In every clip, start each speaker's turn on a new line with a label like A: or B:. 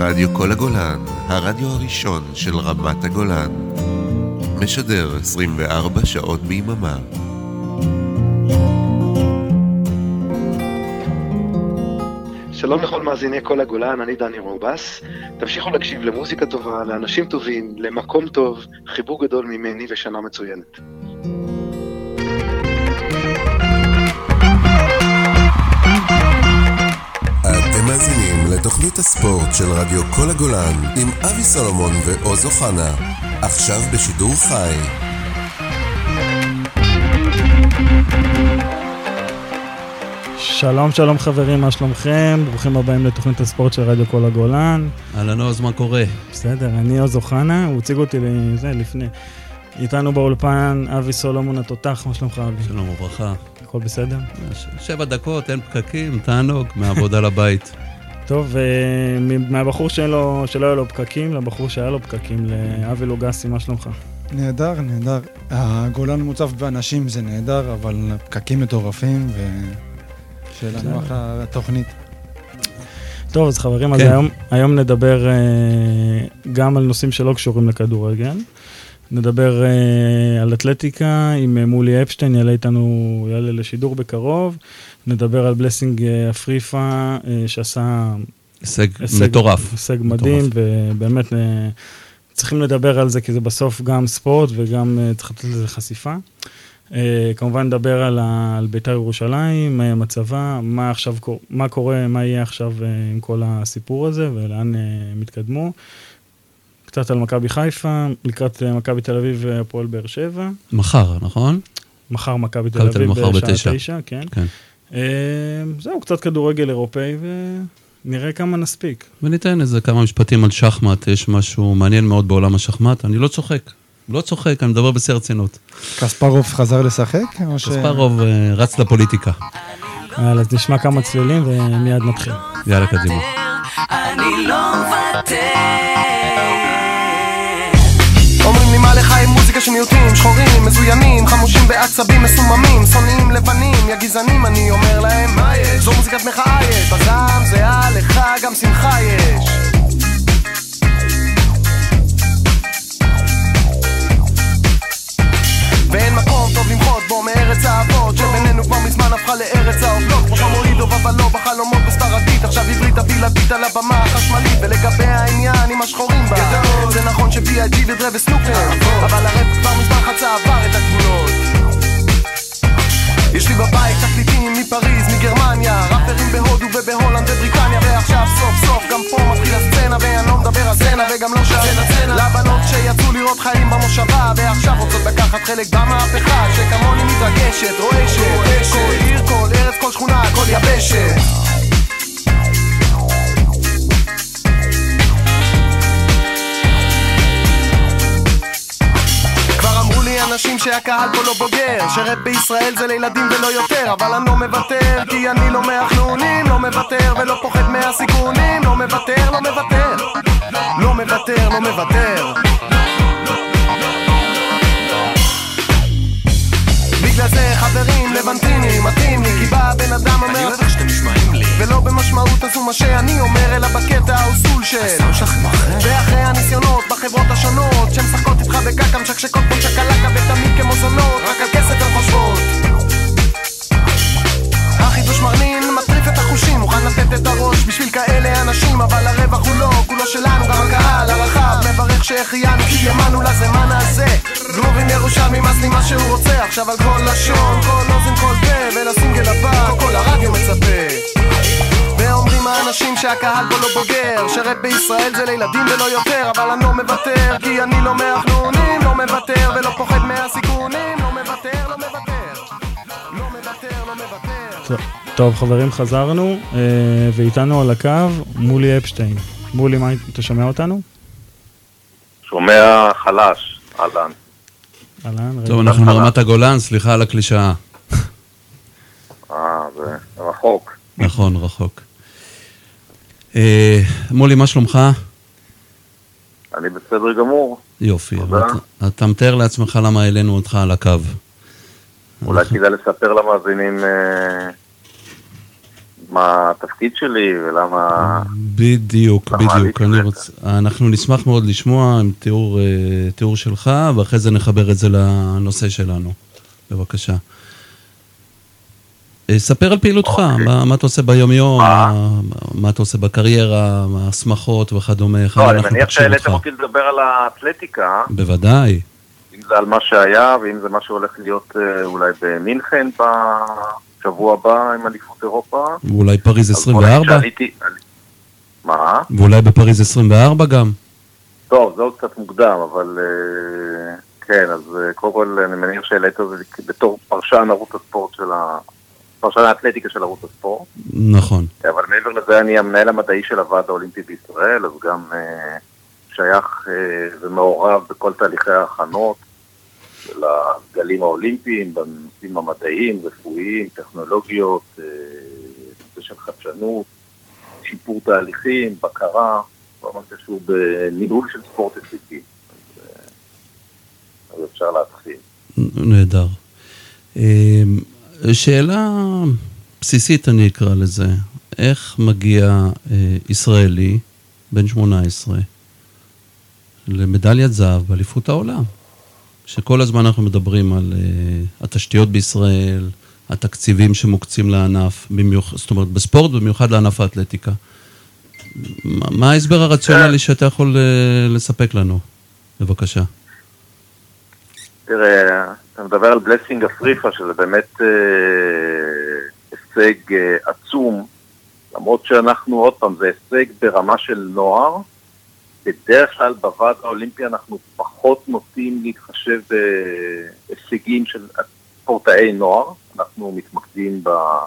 A: רדיו כל הגולן, הרדיו הראשון של רמת הגולן. משדר 24 שעות ביממה.
B: שלום לכל מאזיני כל הגולן, אני דני רובס. תמשיכו להקשיב למוזיקה טובה, לאנשים טובים, למקום טוב, חיבור גדול ממני ושנה מצוינת.
A: לתוכנית הספורט של רדיו כל הגולן עם אבי סולומון ועוז אוחנה, עכשיו בשידור חי.
C: שלום שלום חברים, מה שלומכם? ברוכים הבאים לתוכנית הספורט של רדיו כל הגולן.
D: אהלן עוז, מה קורה?
C: בסדר, אני עוז אוחנה, הוא הציג אותי לזה לפני. איתנו באולפן אבי סולומון התותח, מה שלומך אבי?
D: שלום וברכה.
C: הכל בסדר?
D: ש- שבע דקות, אין פקקים, תענוג, מהעבודה לבית.
C: טוב, אה, מהבחור שלו, שלא היה לו פקקים, לבחור שהיה לו פקקים, לאבי לוגסי, מה שלומך?
E: נהדר, נהדר. הגולן מוצף באנשים זה נהדר, אבל פקקים מטורפים, ושיהיה לנו אחלה תוכנית.
C: טוב, אז חברים, אז
D: כן.
C: היום, היום נדבר אה, גם על נושאים שלא קשורים לכדורגל. נדבר אה, על אתלטיקה עם אה, מולי אפשטיין, יעלה איתנו, יעלה לשידור בקרוב. נדבר על בלסינג אפריפה, אה, שעשה
D: הישג מטורף.
C: הישג מדהים,
D: מטורף.
C: ובאמת אה, צריכים לדבר על זה, כי זה בסוף גם ספורט וגם אה, צריך לתת לזה חשיפה. אה, כמובן נדבר על, על בית"ר ירושלים, מה מצבה, מה עכשיו, מה קורה, מה יהיה עכשיו אה, עם כל הסיפור הזה ולאן הם יתקדמו. קצת על מכבי חיפה, לקראת אה, מכבי תל אביב והפועל באר שבע.
D: מחר, נכון?
C: מחר מכבי תל אביב בשעה
D: בתשע.
C: תשע, כן.
D: כן.
C: אה, זהו, קצת כדורגל אירופאי ונראה כמה נספיק.
D: וניתן איזה כמה משפטים על שחמט, יש משהו מעניין מאוד בעולם השחמט, אני לא צוחק. לא צוחק, אני מדבר בשיא הרצינות.
E: קספרוב חזר לשחק? ש-
D: קספרוב אה, רץ לפוליטיקה.
C: יאללה, אז נשמע כמה צלילים ומיד נתחיל.
D: יאללה, קדימה.
F: אני לא מוותר.
G: מה לך עם מוזיקה של מיעוטים שחורים, מזוינים, חמושים בעצבים מסוממים שונאים לבנים, יא גזענים אני אומר להם מה יש? זו מוזיקת מחאה יש בזעם זהה לך גם שמחה יש ואין מקום טוב למחות בו מארץ האבות שבינינו כבר מזמן הפכה לארץ העובדות כמו חמורידוב אבל לא בחלומות בספרדית עכשיו עברית הבלעדית על הבמה החשמלית. ולגבי העניין עם השחורים בה זה נכון ש-B.I.G ודרה וסנופר אבל הראפ כבר מזמן חצה עבר את הגבולות יש לי בבית תקליטים מפריז, מגרמניה ראפרים בהודו ובהולנד ובריטניה ועכשיו סוף סוף גם פה מתחיל הסצנה ואני לא מדבר על סצנה וגם לא צנה לבנות שיצאו לראות חיים במושבה ועכשיו רוצות לקחת חלק במהפכה שכמוני מתרגשת, רועשת. כל עיר, כל ארץ, כל שכונה, כל יבשת אנשים שהקהל פה לא בוגר. שראפ בישראל זה לילדים ולא יותר אבל אני לא מוותר כי אני לא מהחנונים לא מוותר ולא פוחד מהסיכונים לא מוותר, לא מוותר. לא מוותר, לא מוותר במשמעות עשו מה שאני אומר אלא בקטע האוסול של. ואחרי הניסיונות בחברות השונות שמשחקות איתך בקקה משקשקות כמו שקלקה ותמיד כמו זונות רק על כסף הן חושבות. החידוש מרנין מטריף את החושים מוכן לתת את הראש בשביל כאלה אנשים אבל הרווח הוא לא, כולו שלנו גם הקהל הרחב מברך שהחיינו כי האמנו לזמן הזה. גרובים ירושלמי מס לי מה שהוא רוצה עכשיו על כל לשון כל אוזן כל פה ולסינגל הבא כל הרדיו מצפה האנשים שהקהל פה לא בוגר שרפ בישראל זה לילדים ולא יותר אבל אני לא מוותר כי אני לא מהחנונים לא מוותר ולא פוחד מהסיכונים לא מוותר, לא מוותר לא מוותר, לא מוותר
C: טוב, חברים, חזרנו, אה, ואיתנו על הקו מולי אפשטיין. מולי, מה, אתה שומע אותנו?
H: שומע חלש, אהלן.
C: אהלן,
D: טוב. אנחנו מרמת הגולן, סליחה על הקלישאה.
H: אה, זה רחוק.
D: נכון, רחוק. אה, מולי, מה שלומך?
H: אני בסדר גמור.
D: יופי. אבל אתה- אתה מתאר לעצמך למה העלינו אותך על הקו.
H: אולי כדאי לספר למאזינים אה, מה התפקיד שלי ולמה...
D: בדיוק, בדיוק. אני? רוצ... אנחנו נשמח מאוד לשמוע עם תיאור, אה, תיאור שלך, ואחרי זה נחבר את זה לנושא שלנו. בבקשה. אה, ספר על פעילותך,
H: אוקיי.
D: מה, מה אתה עושה ביום-יום,
H: מה?
D: מה, מה אתה עושה בקריירה, מה השמחות וכדומה, איך
H: לא, אני
D: אנחנו
H: מניח
D: פוגשים
H: שהעליתם
D: אותך.
H: אותי לדבר על האתלטיקה,
D: בוודאי.
H: אם זה על מה שהיה ואם זה מה שהולך להיות אה, אולי במינכן בשבוע הבא עם אליפות אירופה.
D: ואולי פריז
H: אז בוא נגיד
D: 24?
H: שעליתי- עלי- מה?
D: ואולי בפריז 24 גם?
H: טוב, זה עוד קצת מוקדם, אבל אה, כן, אז אה, קודם כל אני מניח שהעלית את זה בתור פרשן ערוץ הספורט של ה... פרשן האתלטיקה של ערוץ הספורט.
D: נכון.
H: אבל מעבר לזה אני המנהל המדעי של הוועד האולימפי בישראל, אז גם אה, שייך אה, ומעורב בכל תהליכי ההכנות של הסגלים האולימפיים, בנושאים המדעיים, רפואיים, טכנולוגיות, אה, נושא של חדשנות, שיפור תהליכים, בקרה, כל מה שקשור בניהול של ספורט הישגי. אז, אה, אז אפשר להתחיל.
D: נהדר. שאלה בסיסית אני אקרא לזה, איך מגיע אה, ישראלי בן 18 למדליית זהב באליפות העולם? שכל הזמן אנחנו מדברים על אה, התשתיות בישראל, התקציבים שמוקצים לענף, במיוח, זאת אומרת בספורט, במיוחד לענף האתלטיקה. מה ההסבר הרציונלי שאתה יכול אה, לספק לנו? בבקשה.
H: תראה, אתה מדבר על בלסינג אפריפה, שזה באמת אה, הישג אה, עצום, למרות שאנחנו, עוד פעם, זה הישג ברמה של נוער. בדרך כלל בוועד האולימפי אנחנו פחות נוטים להתחשב בהישגים של ספורטאי נוער, אנחנו מתמקדים ב-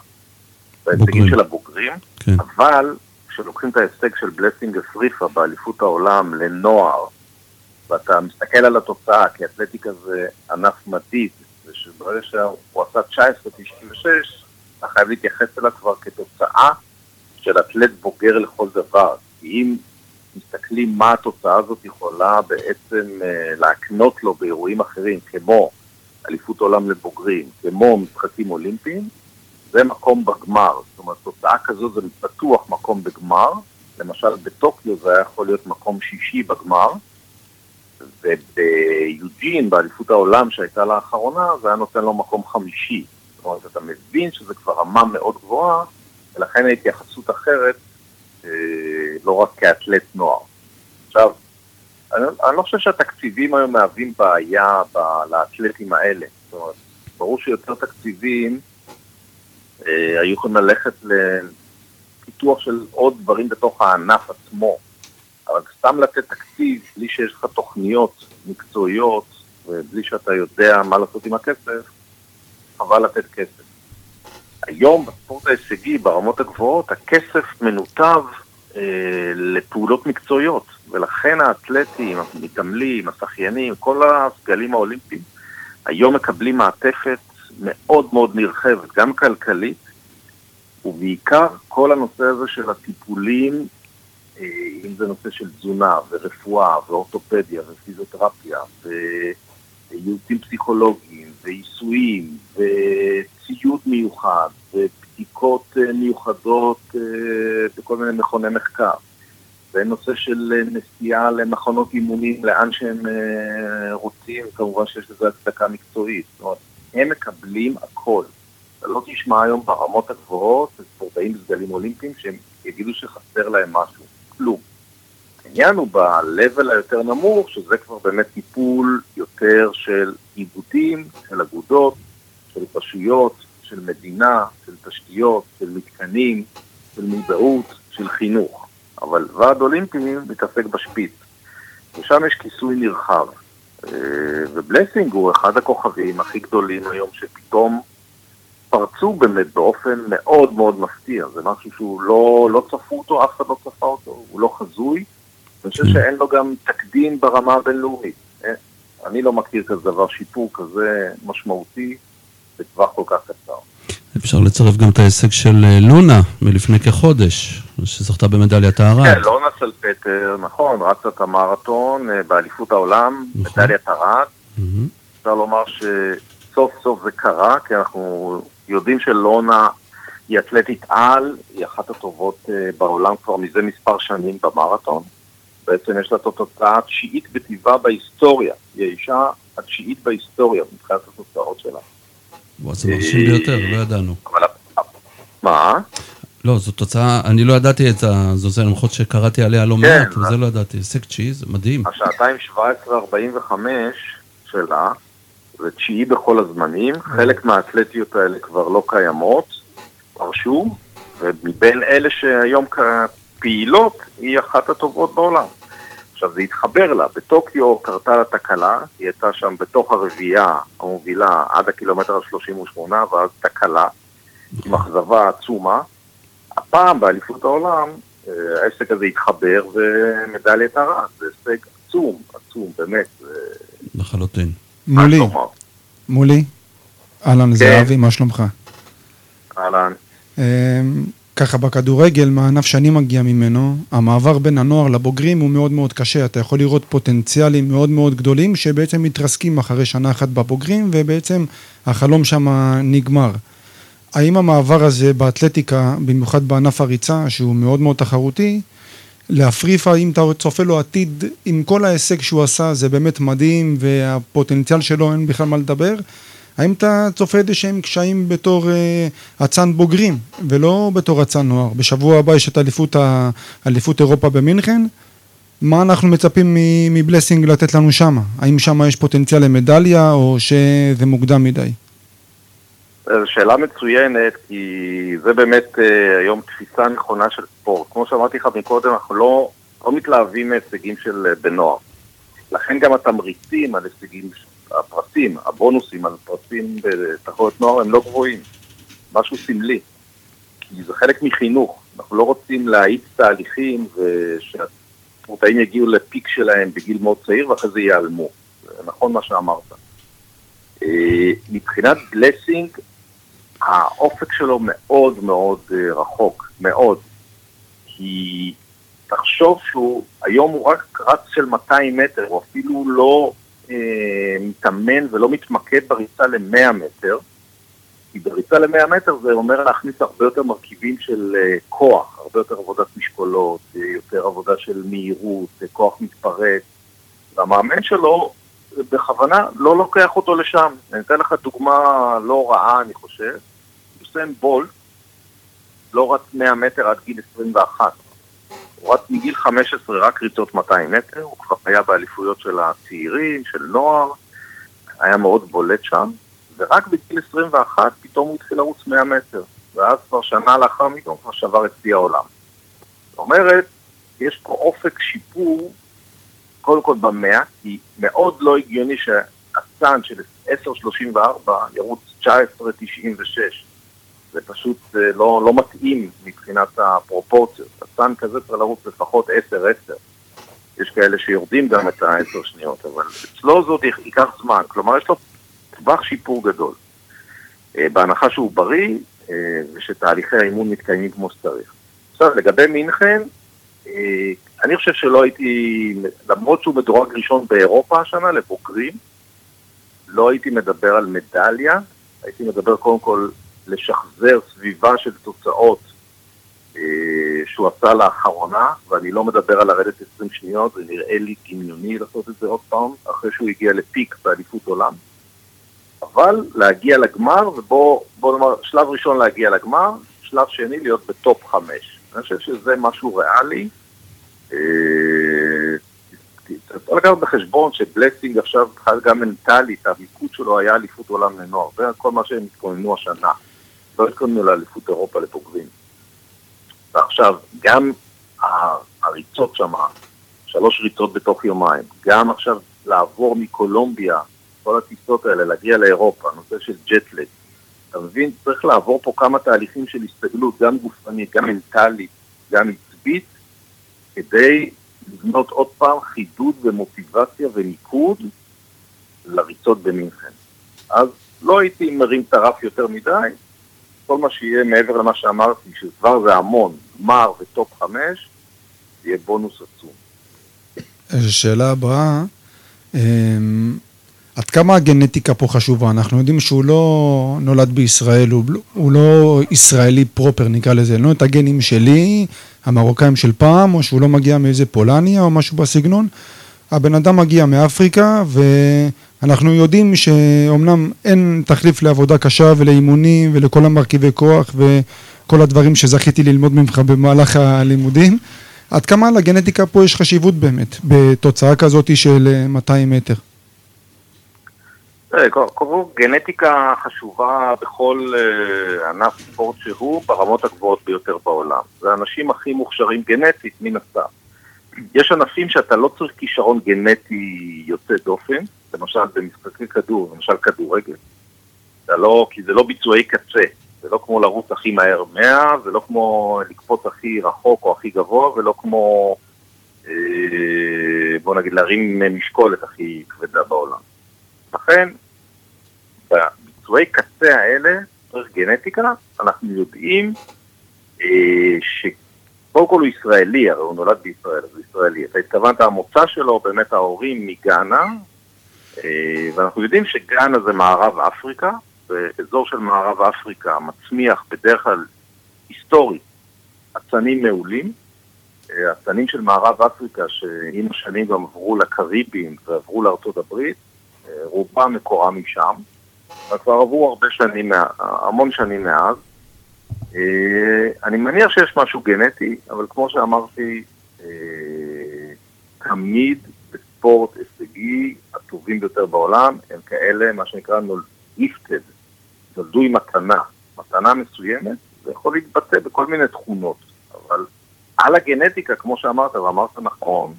H: בהישגים. של הבוגרים,
D: כן.
H: אבל כשלוקחים את ההישג של בלסינג אפריפה באליפות העולם לנוער, ואתה מסתכל על התוצאה, כי אתלטיקה זה ענף מדיד, ושברגע שהוא עשה 19.96, אתה חייב להתייחס אליו כבר כתוצאה של אתלט בוגר לכל דבר. כי אם מסתכלים מה התוצאה הזאת יכולה בעצם אה, להקנות לו באירועים אחרים, כמו אליפות עולם לבוגרים, כמו משחקים אולימפיים, זה מקום בגמר. זאת אומרת, תוצאה כזו זה בטוח מקום בגמר. למשל, בטוקיו זה היה יכול להיות מקום שישי בגמר, וביוג'ין, באליפות העולם שהייתה לאחרונה, זה היה נותן לו מקום חמישי. זאת אומרת, אתה מבין שזה כבר רמה מאוד גבוהה, ולכן ההתייחסות אחרת, אה, לא רק כאתלט נוער. עכשיו, אני, אני לא חושב שהתקציבים היום מהווים בעיה ב- לאתלטים האלה. זאת אומרת, ברור שיותר תקציבים אה, היו יכולים ללכת לפיתוח של עוד דברים בתוך הענף עצמו. אבל סתם לתת תקציב בלי שיש לך תוכניות מקצועיות ובלי שאתה יודע מה לעשות עם הכסף, חבל לתת כסף. היום בספורט ההישגי, ברמות הגבוהות, הכסף מנותב אה, לפעולות מקצועיות, ולכן האתלטים, המתעמלים, השחיינים, כל הסגלים האולימפיים, היום מקבלים מעטפת מאוד מאוד נרחבת, גם כלכלית, ובעיקר כל הנושא הזה של הטיפולים אם זה נושא של תזונה ורפואה ואורתופדיה ופיזיותרפיה וייעוצים פסיכולוגיים ועיסויים וציוד מיוחד ובדיקות אה, מיוחדות אה, בכל מיני מכוני מחקר ונושא של אה, נסיעה למכונות אימונים לאן שהם אה, רוצים, כמובן שיש לזה הצדקה מקצועית. זאת אומרת, הם מקבלים הכל. אתה לא תשמע היום ברמות הגבוהות ספורטאים בסגלים אולימפיים שהם יגידו שחסר להם משהו. העניין הוא ב-level היותר נמוך, שזה כבר באמת טיפול יותר של עיבודים, של אגודות, של רשויות, של מדינה, של תשתיות, של מתקנים, של מודעות, של חינוך. אבל ועד אולימפי מתעסק בשפיץ, ושם יש כיסוי נרחב. אה, ובלסינג הוא אחד הכוכבים הכי גדולים היום שפתאום פרצו באמת באופן מאוד מאוד מפתיע, זה משהו שהוא לא, לא צפו אותו, אף אחד לא צפה אותו, הוא לא חזוי, ואני חושב שאין לו גם תקדים ברמה הבינלאומית. אה, אני לא מכיר כזה דבר, שיפור כזה משמעותי בטווח כל כך קצר.
D: אפשר לצרף גם את ההישג של אה, לונה מלפני כחודש, שזכתה במדליית הארד.
H: כן, לונה סלפטר, נכון, רצה את המרתון אה, באליפות העולם,
D: נכון.
H: מדליית ארד.
D: מהמם.
H: אפשר לומר שסוף סוף זה קרה, כי אנחנו יודעים שלונה היא אתלטית על, היא אחת הטובות בעולם כבר מזה מספר שנים במרתון. בעצם יש לה את התוצאה התשיעית בטבעה בהיסטוריה. היא האישה התשיעית בהיסטוריה מבחינת התוצאות שלה.
D: וואו, זה מרשים ביותר, לא ידענו.
H: אבל... מה?
D: לא, זו תוצאה, אני לא ידעתי את זה, למרות שקראתי עליה לא
H: כן,
D: מעט, וזה לא ידעתי. הישג תשיעי, זה מדהים.
H: השעתיים 17.45 שלה זה תשיעי בכל הזמנים, חלק מהאתלטיות האלה כבר לא קיימות, פרשו, ומבין אלה שהיום פעילות, היא אחת הטובות בעולם. עכשיו זה התחבר לה, בטוקיו קרתה לה תקלה, היא הייתה שם בתוך הרביעייה המובילה עד הקילומטר ה-38, ואז תקלה, עם אכזבה עצומה. הפעם באליפות העולם, אה, העסק הזה התחבר ומדליית ארד, זה הישג עצום, עצום, באמת.
D: לחלוטין.
E: מולי? מולי, אהלן זהבי, מה שלומך?
H: אהלן.
E: ככה בכדורגל, מהענף שאני מגיע ממנו, המעבר בין הנוער לבוגרים הוא מאוד מאוד קשה. אתה יכול לראות פוטנציאלים מאוד מאוד גדולים שבעצם מתרסקים אחרי שנה אחת בבוגרים, ובעצם החלום שם נגמר. האם המעבר הזה באתלטיקה, במיוחד בענף הריצה, שהוא מאוד מאוד תחרותי, להפריפה, אם אתה צופה לו עתיד, עם כל ההישג שהוא עשה, זה באמת מדהים, והפוטנציאל שלו אין בכלל מה לדבר. האם אתה צופה איזה שהם קשיים בתור אה, אצן בוגרים, ולא בתור אצן נוער? בשבוע הבא יש את אליפות, ה- אליפות אירופה במינכן. מה אנחנו מצפים מבלסינג לתת לנו שמה? האם שמה יש פוטנציאל למדליה, או שזה מוקדם מדי?
H: זו שאלה מצוינת, כי זה באמת אה, היום תפיסה נכונה של ספורט. כמו שאמרתי לך מקודם, אנחנו לא, לא מתלהבים מהישגים של אה, בנוער. לכן גם התמריצים על הישגים, הפרסים, הבונוסים על פרסים בתחרות נוער הם לא גבוהים. משהו סמלי. כי זה חלק מחינוך. אנחנו לא רוצים להאיץ תהליכים ושהספורטאים יגיעו לפיק שלהם בגיל מאוד צעיר ואחרי זה ייעלמו. זה נכון מה שאמרת. אה, מבחינת בלסינג, האופק שלו מאוד מאוד אה, רחוק, מאוד. כי תחשוב שהוא, היום הוא רק רץ של 200 מטר, הוא אפילו לא מתאמן ולא מתמקד בריצה ל-100 מטר. כי בריצה ל-100 מטר זה אומר להכניס הרבה יותר מרכיבים של אה, כוח, הרבה יותר עבודת משקולות, אה, יותר עבודה של מהירות, אה, כוח מתפרץ. והמאמן שלו אה, בכוונה לא לוקח אותו לשם. אני אתן לך דוגמה לא רעה, אני חושב. יוסן בולט לא רץ 100 מטר עד גיל 21. הוא רץ מגיל 15 רק ריצות 200 מטר, הוא כבר היה באליפויות של הצעירים, של נוער, היה מאוד בולט שם, ורק בגיל 21 פתאום הוא התחיל לרוץ 100 מטר, ואז כבר שנה לאחר מכן הוא כבר שבר את שיא העולם. זאת אומרת, יש פה אופק שיפור, קודם כל במאה, כי מאוד לא הגיוני שהסטן של 10.34 ירוץ 19.96. זה פשוט אה, לא, לא מתאים מבחינת הפרופורציות. הסטן כזה צריך לרוץ לפחות 10-10. יש כאלה שיורדים גם את ה-10 שניות, אבל אצלו עוד ייקח זמן. כלומר, יש לו טווח שיפור גדול. אה, בהנחה שהוא בריא, אה, ושתהליכי האימון מתקיימים כמו שצריך. עכשיו, לגבי מינכן, אני חושב שלא הייתי, למרות שהוא מדורג ראשון באירופה השנה לבוגרים, לא הייתי מדבר על מדליה, הייתי מדבר קודם כל לשחזר סביבה של תוצאות אה, שהוא עשה לאחרונה, ואני לא מדבר על לרדת 20 שניות, זה נראה לי דמיוני לעשות את זה עוד פעם, אחרי שהוא הגיע לפיק באליפות עולם. אבל להגיע לגמר, ובוא בוא נאמר, שלב ראשון להגיע לגמר, שלב שני להיות בטופ חמש. אני חושב שזה משהו ריאלי. אה, צריך לקחת בחשבון שבלסינג עכשיו, גם מנטלית, המיקוד שלו היה אליפות עולם לנוער, זה כל מה שהם התכוננו השנה. לא התכוננו לאליפות אירופה לבוגרים. ועכשיו, גם הריצות שם, שלוש ריצות בתוך יומיים, גם עכשיו לעבור מקולומביה, כל הטיסות האלה, להגיע לאירופה, נושא של ג'טלג. אתה מבין? צריך לעבור פה כמה תהליכים של הסתגלות, גם גופנית, גם מנטלית, גם עצבית, כדי לבנות עוד פעם חידוד ומוטיבציה ומיקוד לריצות במינכן. אז לא הייתי מרים את הרף יותר מדי, כל מה שיהיה מעבר למה שאמרתי, שכבר זה המון, גמר וטופ חמש, יהיה בונוס עצום.
E: השאלה הבאה, אמ, עד כמה הגנטיקה פה חשובה? אנחנו יודעים שהוא לא נולד בישראל, הוא, הוא לא ישראלי פרופר נקרא לזה, לא את הגנים שלי, המרוקאים של פעם, או שהוא לא מגיע מאיזה פולניה או משהו בסגנון. הבן אדם מגיע מאפריקה, ואנחנו יודעים שאומנם אין תחליף לעבודה קשה ולאימונים ולכל המרכיבי כוח וכל הדברים שזכיתי ללמוד ממך במהלך הלימודים. עד כמה לגנטיקה פה יש חשיבות באמת, בתוצאה כזאת של אה, 200 מטר?
H: כל גנטיקה חשובה בכל אה, ענף ספורט שהוא ברמות הגבוהות ביותר בעולם. זה האנשים הכי מוכשרים גנטית, מן הסתם. יש ענפים שאתה לא צריך כישרון גנטי יוצא דופן, למשל במשחקי כדור, למשל כדורגל. אתה לא, כי זה לא ביצועי קצה, זה לא כמו לרוץ הכי מהר 100, זה לא כמו לקפוץ הכי רחוק או הכי גבוה, ולא כמו, אה, בוא נגיד, להרים משקולת הכי כבדה בעולם. לכן, בביצועי קצה האלה, צריך גנטיקה, אנחנו יודעים אה, שקודם כל הוא ישראלי, הרי הוא נולד בישראל, אז הוא ישראלי. אתה התכוונת, המוצא שלו, באמת ההורים מגאנה, ואנחנו יודעים שגאנה זה מערב אפריקה, ואזור של מערב אפריקה מצמיח בדרך כלל היסטורית אצנים מעולים. אה, אצנים של מערב אפריקה, שעם השנים גם עברו לקריבים ועברו לארצות הברית, אה, רובם מקורם משם. כבר עברו הרבה שנים, המון שנים מאז. אה, אני מניח שיש משהו גנטי, אבל כמו שאמרתי, אה, תמיד בספורט הישגי, הטובים ביותר בעולם, הם כאלה, מה שנקרא נול- gifted, נולדו עם מתנה, מתנה מסוימת, זה יכול להתבטא בכל מיני תכונות, אבל על הגנטיקה, כמו שאמרת, ואמרת נכון,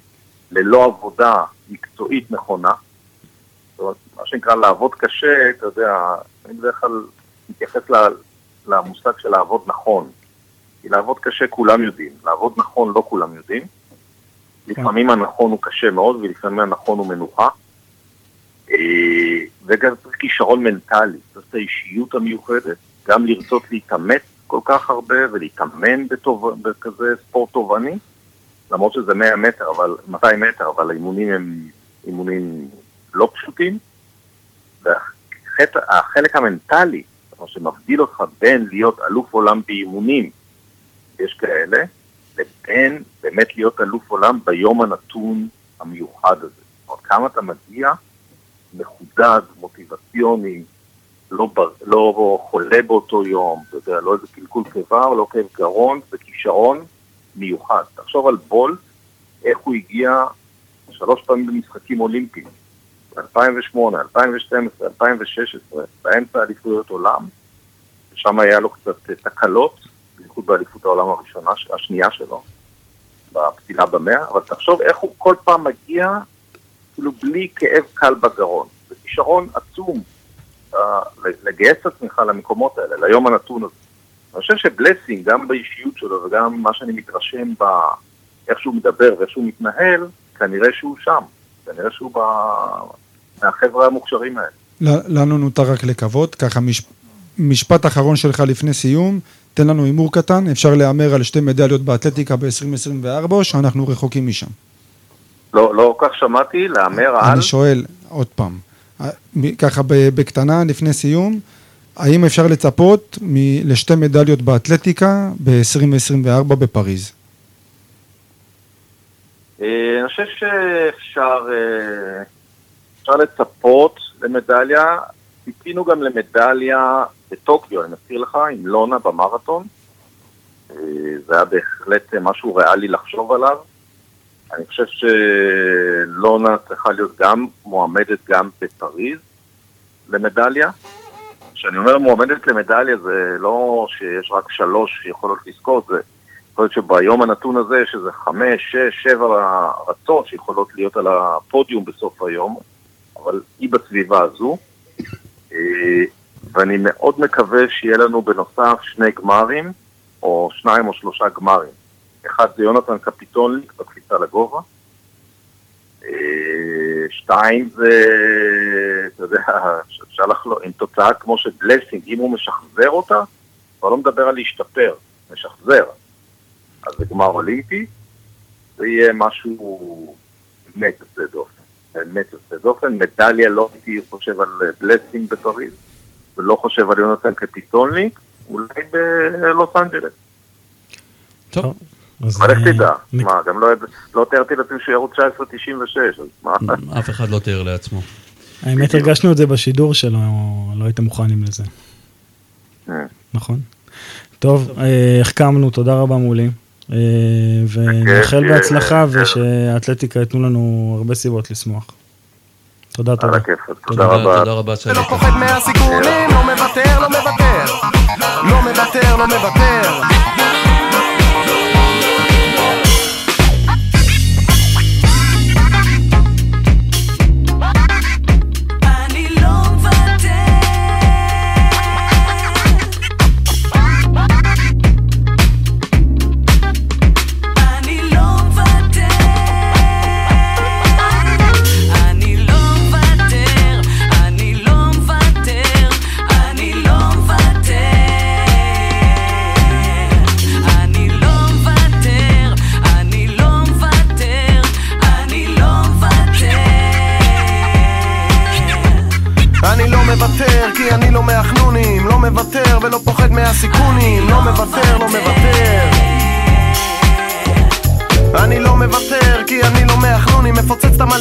H: ללא עבודה מקצועית נכונה, זאת אומרת, מה שנקרא לעבוד קשה, אתה יודע, אני בדרך כלל מתייחס למושג של לעבוד נכון. כי לעבוד קשה כולם יודעים, לעבוד נכון לא כולם יודעים. לפעמים הנכון הוא קשה מאוד ולפעמים הנכון הוא מנוחה. אה, וגם צריך כישרון מנטלי, צריך את האישיות המיוחדת, גם לרצות להתאמץ כל כך הרבה ולהתאמן. בכזה ספורט תובעני, למרות שזה 100 מטר, אבל 200 מטר, אבל האימונים הם אימונים לא פשוטים. והחלק המנטלי, מה שמבדיל אותך בין להיות אלוף עולם באימונים, יש כאלה, לבין באמת להיות אלוף עולם ביום הנתון המיוחד הזה. אומרת, כמה אתה מגיע מחודד, מוטיבציוני, לא, בר, לא חולה באותו יום, אתה יודע, לא איזה קלקול קיבה לא כאב גרון, זה כישרון מיוחד. תחשוב על בולט, איך הוא הגיע שלוש פעמים במשחקים אולימפיים, ב-2008, 2012, 2016, באמצע אליפויות עולם, ושם היה לו קצת תקלות, בייחוד באליפות העולם הראשונה, השנייה שלו, בפסילה במאה, אבל תחשוב איך הוא כל פעם מגיע, כאילו בלי כאב קל בגרון. זה כישרון עצום uh, לגייס את עצמך למקומות האלה, ליום הנתון הזה. אני חושב שבלסינג, גם באישיות שלו וגם מה שאני מתרשם באיך שהוא מדבר ואיך שהוא מתנהל, כנראה שהוא שם. כנראה שהוא ב... מהחבר'ה המוכשרים האלה.
E: לנו נותר רק לקוות, ככה מש... משפט אחרון שלך לפני סיום, תן לנו הימור קטן, אפשר להמר על שתי מדליות באתלטיקה ב-2024 או שאנחנו רחוקים משם?
H: לא, לא כל כך שמעתי, להמר על...
E: אני שואל עוד פעם, אה, ככה בקטנה לפני סיום, האם אפשר לצפות מ- לשתי מדליות באתלטיקה ב-2024 בפריז?
H: אה, אני חושב שאפשר אה, אפשר לצפות למדליה, ציפינו גם למדליה בטוקיו, אני מזכיר לך, עם לונה במרתון. אה, זה היה בהחלט משהו ריאלי לחשוב עליו. אני חושב שלונה צריכה להיות גם מועמדת גם בפריז למדליה. כשאני אומר מועמדת למדליה זה לא שיש רק שלוש שיכולות לזכות, זה יכול להיות שביום הנתון הזה יש איזה חמש, שש, שבע רצות שיכולות להיות על הפודיום בסוף היום, אבל היא בסביבה הזו. ואני מאוד מקווה שיהיה לנו בנוסף שני גמרים, או שניים או שלושה גמרים. אחד זה יונתן קפיטונליק בקפיצה לגובה. אה, שתיים זה, אתה יודע, אפשר לחלוק, עם תוצאה כמו של בלסינג, אם הוא משחזר אותה, כבר לא מדבר על להשתפר, משחזר. אז זה גמר אולימפי, זה יהיה משהו באמת יוצא דופן. באמת יוצא דופן. מדליה לא הייתי חושב על בלסינג בפריז, ולא חושב על יונתן קפיטולניק, אולי בלוס אנג'לס.
D: טוב,
C: אז,
H: אבל איך תדע? מה, גם לא, לא תיארתי לעצמי שירוץ 1996, אז מה?
D: אף אחד לא תיאר לעצמו.
C: האמת, הרגשנו את זה בשידור שלו, לא הייתם מוכנים לזה,
H: אה.
C: נכון? טוב, אה, החכמנו, תודה רבה מולי. אה, ונאחל בהצלחה ושהאתלטיקה ייתנו לנו הרבה סיבות לשמוח. תודה,
H: על
C: תודה.
H: הכיף, אז
C: תודה.
H: רבה.
D: תודה רבה
G: ולא
D: שעלית.
G: פוחד מהסיכונים, לא מוותר, לא מוותר. לא מוותר, לא מוותר.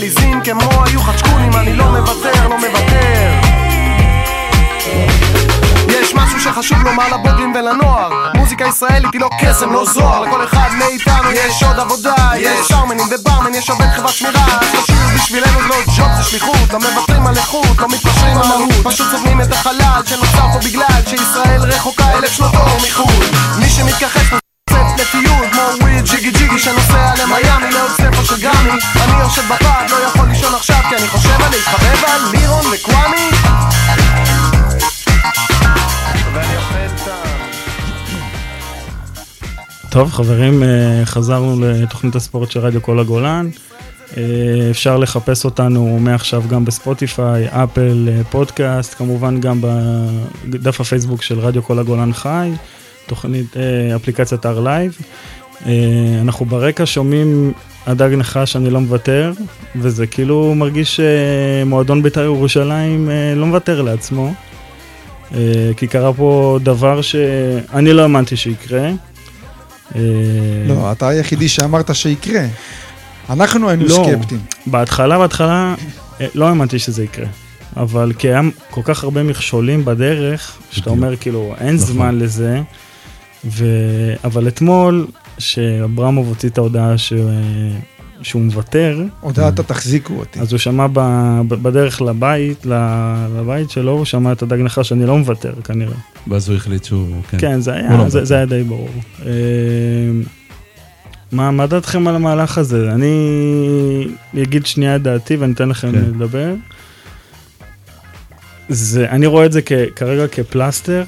G: המלעיזים כמו היו חצ'קונים. אני לא מוותר, לא מוותר. יש משהו שחשוב לומר לבוגרים ולנוער. מוזיקה ישראלית היא לא קסם, לא זוהר. לכל אחד מאיתנו יש עוד עבודה. יש שרמנים וברמן, יש עובד חברת שמירה. תשאיר בשבילנו זה לא ג'וב, זה שליחות. לא מוותרים על איכות, לא מתפשרים על מהות פשוט סובלים את החלל שנוצר פה בגלל שישראל רחוקה אלף שנות אור מחו"ל. מי שמתכחש אני יושב בפאב, לא יכול לישון עכשיו כי אני חושב על להתחבב על לירון וקוואמי.
C: טוב, חברים, אה, חזרנו לתוכנית הספורט של רדיו כל הגולן. אה, אפשר לחפש אותנו מעכשיו גם בספוטיפיי, אפל, אה, פודקאסט, כמובן גם בדף הפייסבוק של רדיו כל הגולן חי, תוכנית, אפליקציית. אה, אנחנו ברקע שומעים הדג נחש, אני לא מוותר, וזה כאילו מרגיש שמועדון בית"ר ירושלים אה, לא מוותר לעצמו. אה, כי קרה פה דבר שאני לא האמנתי שיקרה. אה,
E: לא, אתה היחידי שאמרת שיקרה. אנחנו היינו
C: לא.
E: סקפטיים.
C: בהתחלה, בהתחלה, אה, לא האמנתי שזה יקרה. אבל כי היה כל כך הרבה מכשולים בדרך, שאתה. אומר כאילו, אין
D: נכון.
C: זמן לזה. ו... אבל אתמול, שאברמוב הוציא את ההודעה ש... שהוא מוותר,
E: הודעת תחזיקו אותי.
C: אז הוא שמע ב... בדרך לבית, ל- לבית שלו, הוא שמע את הדג נחש, אני לא מוותר כנראה.
D: ואז הוא החליט שהוא... כן.
C: כן, זה היה,
D: לא
C: זה. זה היה די ברור. אה, מה, מה דעתכם על המהלך הזה? אני אגיד שנייה את דעתי ואני אתן לכם
D: כן.
C: לדבר. זה, אני רואה את זה כ, כרגע כפלסטר,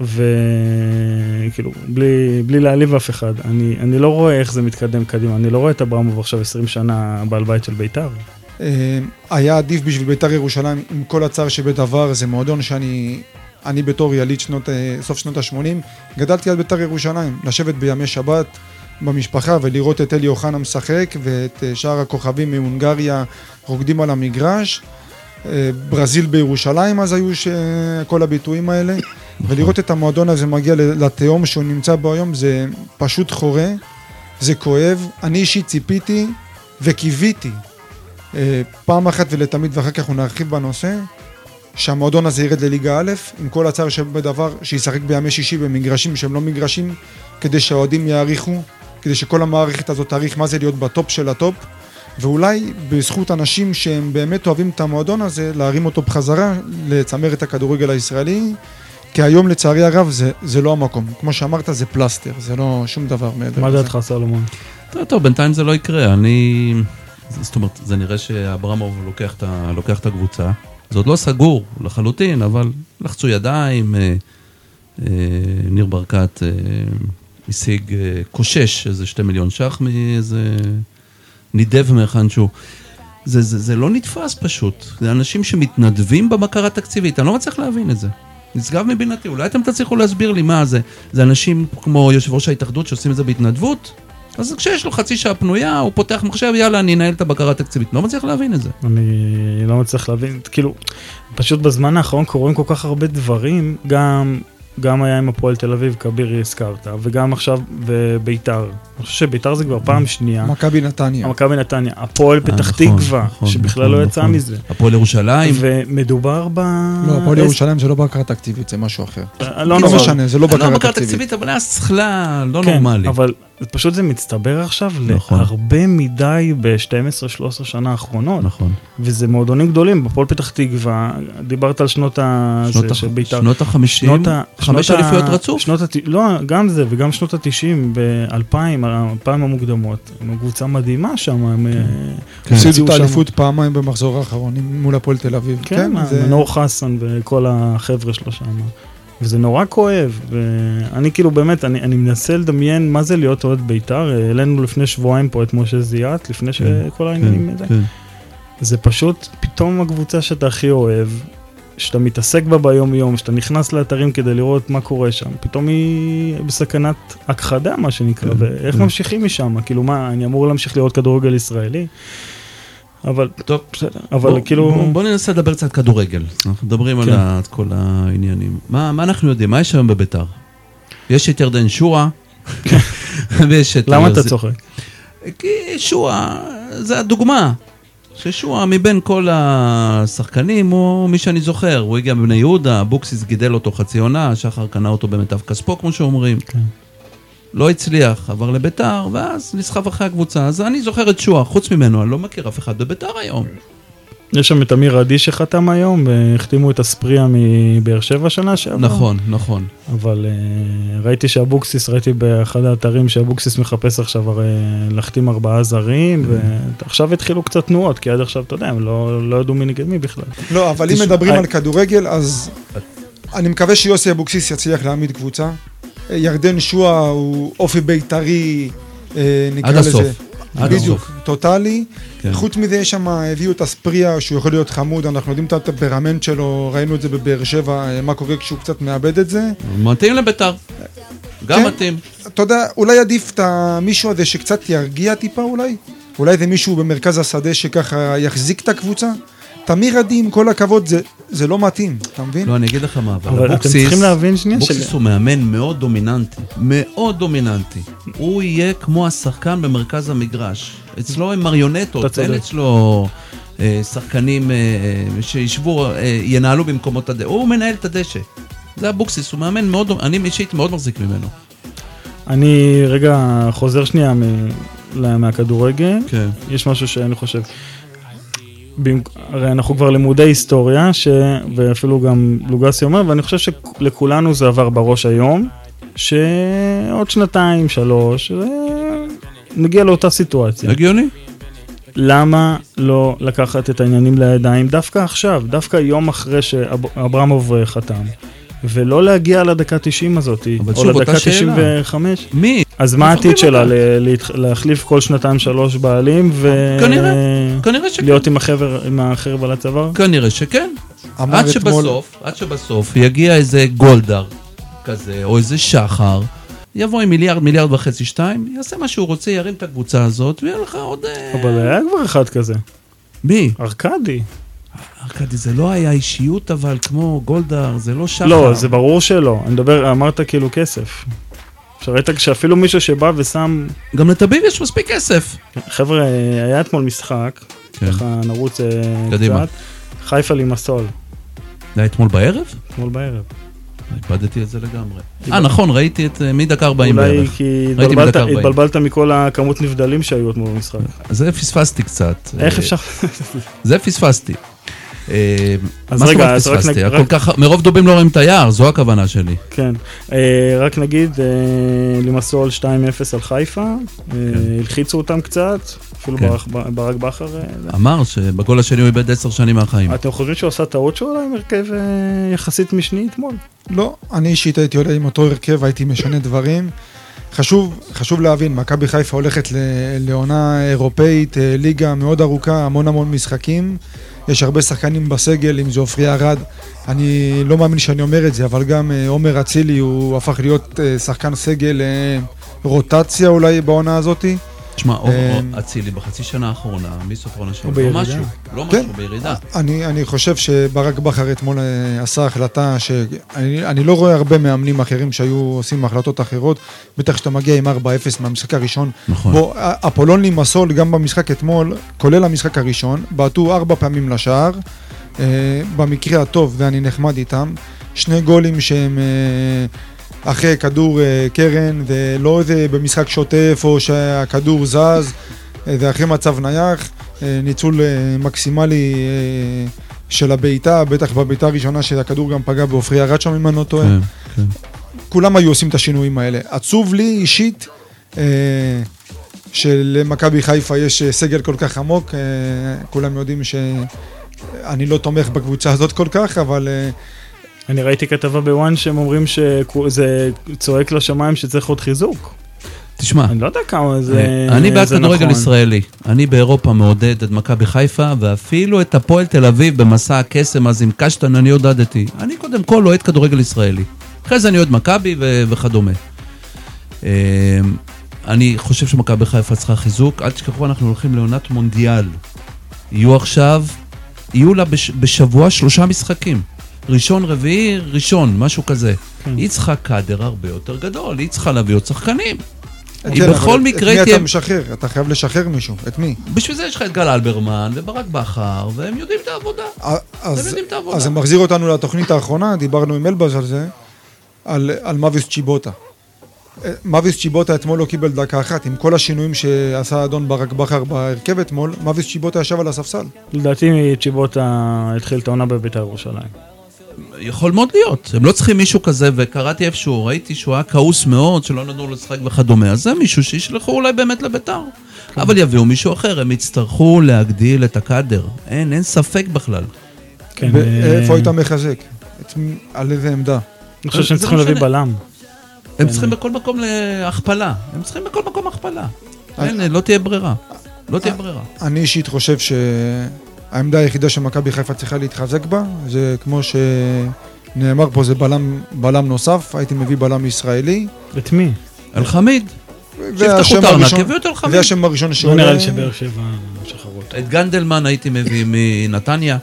C: וכאילו, בלי, בלי להעליב אף אחד. אני, אני לא רואה איך זה מתקדם קדימה, אני לא רואה את אברמוב עכשיו 20 שנה בעל בית של בית"ר.
E: אה, היה עדיף בשביל בית"ר ירושלים, עם כל הצער שבדבר, זה מועדון שאני, אני בתור יליד שנות, אה, סוף שנות ה-80, גדלתי על בית"ר ירושלים, לשבת בימי שבת במשפחה ולראות את אלי אוחנה משחק ואת אה, שאר הכוכבים מהונגריה רוקדים על המגרש. ברזיל בירושלים אז היו ש... כל הביטויים האלה, ולראות את המועדון הזה מגיע לתהום שהוא נמצא בו היום זה פשוט חורה, זה כואב. אני אישית ציפיתי וקיוויתי אה, פעם אחת ולתמיד, ואחר כך אנחנו נרחיב בנושא, שהמועדון הזה ירד לליגה א', עם כל הצער שבדבר, שישחק בימי שישי במגרשים שהם לא מגרשים, כדי שהאוהדים יעריכו, כדי שכל המערכת הזאת תעריך מה זה להיות בטופ של הטופ, ואולי בזכות אנשים שהם באמת אוהבים את המועדון הזה, להרים אותו בחזרה לצמרת הכדורגל הישראלי, כי היום לצערי הרב זה, זה לא המקום. כמו שאמרת, זה פלסטר, זה לא שום דבר מעבר
C: מה
E: לזה.
C: דעתך, סלומון?
D: טוב, טוב, בינתיים זה לא יקרה. אני... זאת אומרת, זה נראה שאברמוב לוקח את, ה... לוקח את הקבוצה. זה עוד לא סגור לחלוטין, אבל לחצו ידיים, אה, אה, ניר ברקת אה, השיג אה, קושש איזה שתי מיליון ש"ח מאיזה נידב מהיכן שהוא. זה, זה, זה לא נתפס פשוט. זה אנשים שמתנדבים בבקרה תקציבית, אני לא מצליח להבין את זה. נשגב מבינתי, אולי אתם תצליחו להסביר לי מה זה. זה אנשים כמו יושב ראש ההתאחדות שעושים את זה בהתנדבות? אז כשיש לו חצי שעה פנויה, הוא פותח מחשב, יאללה, אני אנהל את הבקרה התקציבית. לא מצליח להבין את זה.
C: אני לא מצליח להבין, כאילו, פשוט בזמן האחרון קורים כל כך הרבה דברים, גם, גם היה עם הפועל תל אביב, כבירי הזכרת, וגם עכשיו בביתר. אני חושב שביתר זה כבר פעם שנייה.
E: מכבי נתניה.
C: מכבי נתניה, הפועל
D: אה,
C: פתח
D: נכון,
C: תקווה,
D: נכון,
C: שבכלל
D: נכון,
C: לא יצא. מזה.
D: הפועל ירושלים,
C: ומדובר ב...
E: לא, הפועל ירושלים זה לא בקרה תקציבית, זה משהו אחר.
C: לא
E: לא
C: נורא.
E: משנה, זה לא
D: לא
E: בקרה
D: בקרה
E: תקציבית.
D: תקציבית, אבל היה שכלה לא
C: כן,
D: נורמלי.
C: אבל פשוט זה מצטבר עכשיו
D: נכון.
C: להרבה מדי ב-12-13 שנה האחרונות.
D: נכון.
C: וזה מועדונים גדולים, בפועל פתח תקווה, דיברת על שנות ה...
D: שנות
C: זה
D: ה-
C: של בית"ר.
D: שנות החמישים,
C: שנות ה...
D: חמש
C: שנות ה-
D: אליפויות רצוף.
C: שנות הת... לא, גם זה, וגם שנות ה-90, ב-2000, ה-2000 המוקדמות. הם קבוצה מדהימה שם, הם... אה,
D: כן.
E: הפסידו
C: הוציאו
E: את האליפות פעמיים במחזור האחרון מול הפועל תל אביב.
C: כן,
E: זה-
C: מנור חסן וכל החבר'ה שלו שם. וזה נורא כואב, ואני כאילו באמת, אני, אני מנסה לדמיין מה זה להיות אוהד בית"ר, העלינו לפני שבועיים פה את משה זיאת, לפני שכל העניינים
D: כן,
C: האלה.
D: כן.
C: זה פשוט פתאום הקבוצה שאתה הכי אוהב, שאתה מתעסק בה ביום יום, שאתה נכנס לאתרים כדי לראות מה קורה שם, פתאום היא בסכנת הכחדה מה שנקרא,
D: כן,
C: ואיך
D: כן.
C: ממשיכים משם, כאילו מה, אני אמור להמשיך לראות כדורגל ישראלי? אבל,
D: טוב,
C: בסדר, אבל
D: בוא-
C: כאילו,
D: בוא, בוא ננסה לדבר קצת כדורגל. אנחנו מדברים על
C: כן.
D: ה- את כל העניינים. מה, מה אנחנו יודעים? מה יש היום בביתר? יש את ירדן שועה, ויש את...
C: למה
D: אה,
C: אתה
D: זה-
C: צוחק?
D: כי שועה, זה הדוגמה. ששועה מבין כל השחקנים הוא מי שאני זוכר, הוא הגיע מבני יהודה, אבוקסיס גידל אותו חצי עונה, שחר קנה אותו במיטב כספו כמו שאומרים.
C: כן.
D: לא הצליח, עבר לביתר, ואז נסחב אחרי הקבוצה. אז אני זוכר את שועה, חוץ ממנו, אני לא מכיר אף אחד בביתר היום.
C: יש שם את אמיר עדי שחתם היום, והחתימו את אספריה מבאר שבע שנה שעברה.
D: נכון, נכון.
C: אבל uh, ראיתי שאבוקסיס, ראיתי באחד האתרים שאבוקסיס מחפש עכשיו הרי להחתים ארבעה זרים, ועכשיו התחילו קצת תנועות, כי עד עכשיו, אתה יודע, הם לא, לא ידעו מי נגד מי בכלל.
E: לא, אבל אם מדברים
C: I-
E: על כדורגל, אז אני מקווה שיוסי אבוקסיס יצליח להעמיד קבוצה. ירדן שועה הוא אופי בית"רי, אה, נקרא
D: עד
E: לזה.
D: הסוף. עד
E: בדיוק,
D: הסוף.
E: טוטאלי.
D: כן.
E: חוץ מזה, יש שם, הביאו את אספריה, שהוא יכול להיות חמוד, אנחנו יודעים את הטמפרמנט שלו, ראינו את זה בבאר שבע, אה, מה קורה כשהוא קצת מאבד את זה.
D: מתאים לביתר. גם
E: כן.
D: מתאים.
E: אתה יודע, אולי עדיף את המישהו הזה שקצת ירגיע טיפה אולי? אולי זה מישהו במרכז השדה שככה יחזיק את הקבוצה? תמיר עדי, עם כל הכבוד, זה, זה לא מתאים, אתה מבין?
D: לא, אני אגיד לך מה, אבל
C: אבל אתם
D: אבוקסיס...
C: צריכים להבין שנייה
D: אבוקסיס
C: של-
D: הוא מאמן מאוד דומיננטי. מאוד דומיננטי. הוא יהיה כמו השחקן במרכז המגרש. אצלו הם מריונטות,
C: צודק.
D: אין אצלו אה, שחקנים אה, אה, שישבו, אה, ינהלו במקומות הדשא. הוא מנהל את הדשא. זה אבוקסיס, הוא מאמן מאוד, דומ- אני אישית מאוד מחזיק ממנו.
C: אני רגע חוזר שנייה מ- מהכדורגל,
D: כן.
C: יש משהו שאני חושב. הרי אנחנו כבר לימודי היסטוריה, ש... ואפילו גם לוגסי אומר, ואני חושב שלכולנו זה עבר בראש היום, שעוד שנתיים, שלוש, אה, נגיע לאותה סיטואציה.
D: הגיוני?
C: למה לא לקחת את העניינים לידיים דווקא עכשיו, דווקא יום אחרי שאברמוב אה, חתם, ולא להגיע לדקה 90 הזאת, או לדקה
D: שאלה.
C: 95?
D: מי?
C: אז מה העתיד שלה? להחליף כל שנתיים שלוש בעלים ו...
D: כנראה, כנראה שכן.
C: להיות עם החבר, עם החרב על הצוואר?
D: כנראה שכן.
E: אמר
D: עד
E: אתמול-
D: שבסוף, עד שבסוף יגיע איזה גולדהר כזה, או איזה שחר, יבוא עם מיליארד, מיליארד וחצי, שתיים, יעשה מה שהוא רוצה, ירים את הקבוצה הזאת, ויהיה לך עוד... אה,
C: אבל היה כבר אחד כזה,
D: מי?
C: ארכדי.
D: ארכדי, זה לא היה אישיות אבל כמו גולדהר, זה לא שחר.
C: לא, זה ברור שלא. אני מדבר, אמרת כאילו כסף. שראית שאפילו מישהו שבא ושם...
D: גם לטביב יש מספיק כסף.
C: חבר'ה, היה אתמול משחק,
D: כן.
C: ככה נרוץ אה,
D: קדימה.
C: קצת. חיפה לימסול,
D: זה היה אתמול בערב?
C: אתמול בערב.
D: איבדתי את זה לגמרי. אה, נכון, ראיתי את אה, מדקה 40
C: אולי
D: בערך.
C: כי
D: ראיתי
C: התבלבלת-
D: בדקה 40.
C: התבלבלת מכל הכמות נבדלים שהיו אתמול במשחק.
D: זה פספסתי קצת.
C: איך
D: אה,
C: אפשר?
D: זה פספסתי. אה,
C: אז
D: מה זאת
C: רגע,
D: אומרת
C: אז רק
D: פספסתי?
C: נג-
D: היה
C: רק-
D: כל כך, מרוב דובים לא רואים את היער, זו הכוונה שלי.
C: כן. אה, רק נגיד, אה, לימסול 2-0 על חיפה, אה, הלחיצו אותם קצת, אפילו
D: כן.
C: ברק- בכר.
D: אמר שבגול השני הוא איבד עשר שנים מהחיים.
C: אתם חושבים שהוא עשה טעות שהוא עלה עם הרכב יחסית משני אתמול?
E: לא, אני אישית הייתי עולה עם אותו הרכב, הייתי משנה דברים. חשוב, חשוב להבין, מכבי חיפה הולכת ל- לעונה אירופאית, ליגה מאוד ארוכה, המון המון משחקים. יש הרבה שחקנים בסגל, אם זה עופרי ארד. אני לא מאמין שאני אומר את זה, אבל גם אה, עומר אצילי, הוא הפך להיות אה, שחקן סגל אה, רוטציה אולי בעונה הזאתי.
D: תשמע,
E: אה,
D: אצילי בחצי שנה האחרונה, מסוף העונה שלו, לא
C: בירידה.
D: משהו, לא
E: כן.
D: משהו, בירידה.
E: אני, אני חושב שברק בכר אתמול אה, עשה החלטה שאני אני לא רואה הרבה מאמנים אחרים שהיו עושים החלטות אחרות, בטח כשאתה מגיע עם 4-0 מהמשחק הראשון.
D: נכון.
E: בוא, א- אפולון לימסול גם במשחק אתמול, כולל המשחק הראשון, בעטו ארבע פעמים לשער, אה, במקרה הטוב, ואני נחמד איתם, שני גולים שהם אה, אחרי כדור אה, קרן, ולא איזה במשחק שוטף או שהכדור זז, אה, זה אחרי מצב נייח, אה, ניצול מקסימלי של הבעיטה, בטח בבעיטה הראשונה שהכדור גם פגע בעופרי ארד שם אם אני לא טועה.
D: כן, כן.
E: כולם היו עושים את השינויים האלה. עצוב לי אישית שלמכבי חיפה יש סגל כל כך עמוק, כולם יודעים שאני לא תומך בקבוצה הזאת כל כך, אבל אה,
C: אני ראיתי כתבה בוואן שהם אומרים שזה צועק לשמיים שצריך עוד חיזוק.
D: תשמע,
C: אני לא יודע כמה זה
D: אה, אני בעד כדורגל
C: נכון.
D: ישראלי. אני באירופה מעודד את מכבי חיפה, ואפילו את הפועל תל אביב במסע הקסם אז עם קשטן אני עודדתי. אני קודם כל אוהד כדורגל ישראלי. אחרי זה אני אוהד מכבי וכדומה. אה, אני חושב שמכבי חיפה צריכה חיזוק. אל תשכחו, אנחנו הולכים לעונת מונדיאל. יהיו עכשיו, יהיו לה בש, בשבוע שלושה משחקים. ראשון, רביעי, ראשון, משהו כזה.
C: כן.
D: היא צריכה קאדר הרבה יותר גדול, היא צריכה להביא עוד שחקנים. היא
E: אבל
D: בכל
E: את
D: מקרה
E: מי
D: תהיה...
E: אתה משחרר? אתה חייב לשחרר מישהו. את מי?
D: בשביל זה יש לך את גל אלברמן וברק בכר, והם יודעים את העבודה.
E: אז,
D: יודעים את העבודה.
E: אז זה מחזיר אותנו לתוכנית האחרונה, דיברנו עם אלבז על זה, על, על מאביס צ'יבוטה. אה, מאביס צ'יבוטה אתמול לא קיבל דקה אחת, עם כל השינויים שעשה האדון ברק בכר בהרכב אתמול, מאביס צ'יבוטה ישב על הספסל.
C: לדעתי צ'יבוטה התחיל את העונה בבית"ר ירושלים.
D: יכול מאוד להיות, הם לא צריכים מישהו כזה, וקראתי איפשהו, ראיתי שהוא היה כעוס מאוד, שלא נתנו לו לשחק וכדומה, אז זה מישהו שישלחו אולי באמת לביתר. אבל יביאו מישהו אחר, הם יצטרכו להגדיל את הקאדר. אין, אין ספק בכלל.
C: כן, אה,
E: ואיפה היית מחזק? על איזה עמדה?
C: אני חושב שהם צריכים
D: לא
C: להביא. בלם.
D: הם צריכים בכל מקום להכפלה. הם צריכים בכל מקום הכפלה. אין, לא תהיה ברירה. לא תהיה ברירה.
E: אני אישית חושב שהעמדה היחידה שמכבי חיפה צריכה להתחזק בה, זה כמו שנאמר פה, זה בלם, בלם נוסף, הייתי מביא בלם ישראלי.
C: את מי?
D: אלחמיד. שיפתחו את הארנק, יביאו את אלחמיד.
E: זה השם הראשון
C: לא
E: שעולה.
C: נראה לי שבאר שבע משחררות.
D: את גנדלמן הייתי מביא מנתניה.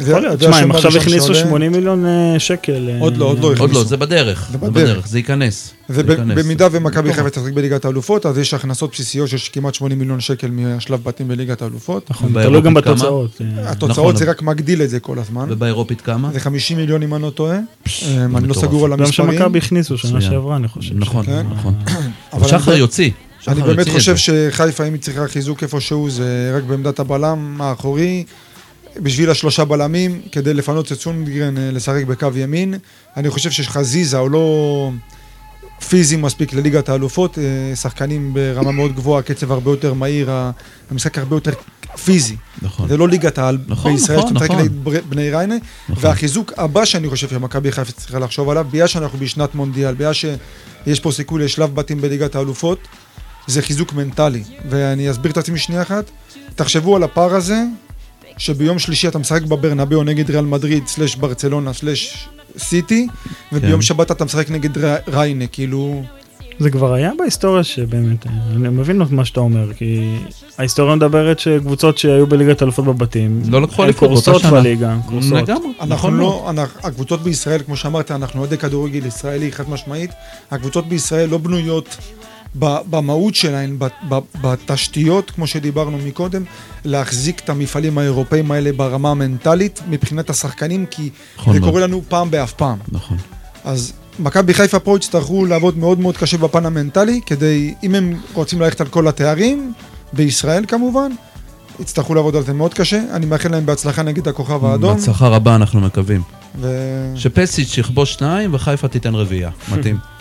E: זה-
C: יכול להיות,
E: זה
C: שמע,
E: השם
C: הם עכשיו הכניסו
E: שעולה.
C: 80 מיליון אה, שקל. אה,
E: עוד לא, עוד לא
D: עוד לא,
E: הכניסו.
D: זה בדרך.
E: זה בדרך.
D: זה ייכנס.
E: ובמידה ומכבי חיפה תשחק בליגת האלופות, אז יש הכנסות בסיסיות של כמעט 80 מיליון שקל מהשלב בתים בליגת האלופות.
C: נכון, תלוי גם? בתוצאות. אה,
E: התוצאות
D: נכון.
E: זה רק מגדיל את זה כל הזמן.
D: ובאירופית כמה?
E: זה 50 מיליון אם אני לא טועה. אה, אני לא. סגור על
C: גם
E: המספרים.
C: שמכבי הכניסו שנה. שעברה, אני חושב.
D: נכון,
E: כן.
D: נכון.
E: אבל
D: שחר יוציא.
E: אני באמת חושב. שחיפה, אם היא צריכה חיזוק איפשהו, זה רק בעמדת הבלם האחורי. בשביל השלושה בלמים, כדי לפנות את סונגרן אה, לשחק בקו ימין. אני חושב שחזיזה הוא לא פיזי מספיק לליגת האלופות, אה, שחקנים ברמה מאוד גבוהה, קצב הרבה יותר מהיר, המשחק הרבה יותר פיזי.
D: נכון.
E: זה לא ליגת העל
D: נכון,
E: בישראל,
D: נכון,
E: שאתה משחק
D: נכון.
E: נגד בר- בני ריינה.
D: נכון.
E: והחיזוק הבא שאני חושב שמכבי חיפה צריכה לחשוב עליו, בגלל שאנחנו בשנת מונדיאל, בגלל שיש פה סיכוי לשלב בתים בליגת האלופות, זה חיזוק מנטלי. ואני אסביר את עצמי שנייה אחת. תחשבו על הפער הזה, שביום שלישי אתה משחק בברנבאו נגד ריאל מדריד, סלש ברצלונה, סלש סיטי, וביום
D: כן.
E: שבת אתה משחק נגד ר- ריינה, כאילו...
C: זה כבר היה בהיסטוריה שבאמת, אני מבין את מה שאתה אומר, כי ההיסטוריה מדברת שקבוצות שהיו בליגת אלופות בבתים,
D: לא לקחו אליפות באותה
C: קורסות
D: שנה.
C: בליגה, קורסות.
D: לגמרי.
E: אנחנו
D: נכון.
E: לא, אנחנו, הקבוצות בישראל, כמו שאמרת, אנחנו אוהדי כדורגל ישראלי חד משמעית, הקבוצות בישראל לא בנויות במהות שלהן, בתשתיות, כמו שדיברנו מקודם, להחזיק את המפעלים האירופאים האלה ברמה המנטלית, מבחינת השחקנים, כי
D: נכון
E: זה
D: מאוד.
E: קורה לנו פעם באף פעם.
D: נכון.
E: אז מכבי חיפה פה יצטרכו לעבוד מאוד מאוד קשה בפן המנטלי, כדי, אם הם רוצים ללכת על כל התארים, בישראל כמובן, יצטרכו לעבוד על זה מאוד קשה. אני מאחל להם בהצלחה נגד הכוכב האדום.
D: בהצלחה רבה אנחנו מקווים.
E: ו...
D: שפסיץ' יכבוש שניים וחיפה תיתן רביעייה. מתאים.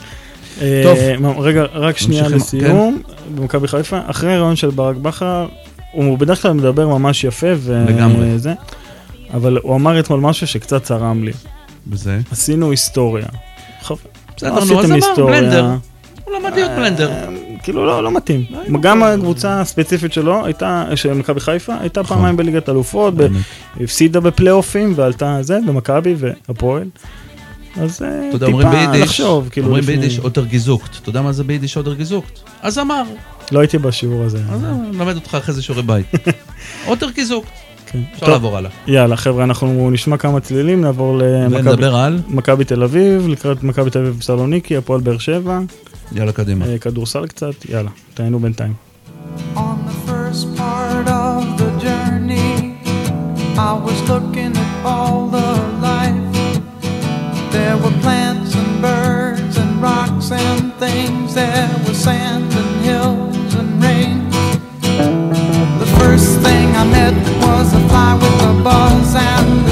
C: אה,
D: טוב.
C: רגע, רק שנייה
D: ממשיכים,
C: לסיום, במכבי חיפה, אחרי הרעיון של ברק בכר, הוא בדרך כלל מדבר ממש יפה,
D: לגמרי.
C: וזה, אבל הוא אמר אתמול משהו שקצת צרם לי.
D: וזה?
C: עשינו היסטוריה.
D: בסדר,
C: לא
D: נו, אז אמר. בלנדר. הוא למד להיות בלנדר.
C: אה, כאילו לא, לא מתאים. גם הקבוצה הספציפית שלו הייתה, של מכבי חיפה, הייתה
D: נכון.
C: פעמיים בליגת אלופות. הפסידה בפלייאופים ועלתה זה, במכבי והפועל. אז אה,
D: אתה יודע, אומרים
C: טיפה
D: ביידיש,
C: לחשוב, כאילו,
D: אומרים
C: לפני-
D: ביידיש אוטר גזוקט. אתה יודע מה זה ביידיש אוטר גזוקט? אז אמר.
C: לא הייתי בשיעור הזה.
D: אז אה, נלמד אותך אחרי זה שיעורי בית. אוטר גזוקט.
C: כן.
D: אפשר
C: טוב,
D: לעבור הלאה.
C: יאללה, חבר'ה, אנחנו נשמע כמה צלילים, נעבור למכבי תל אביב, לקראת מכבי תל אביב סלוניקי, הפועל באר שבע,
D: יאללה, קדימה.
C: אה, כדורסל קצת, יאללה, תיהנו בינתיים.
I: On the first part of the journey, I was looking at all the. There were plants and birds and rocks and things. There was sand and hills and rain. The first thing I met was a fly with a buzz and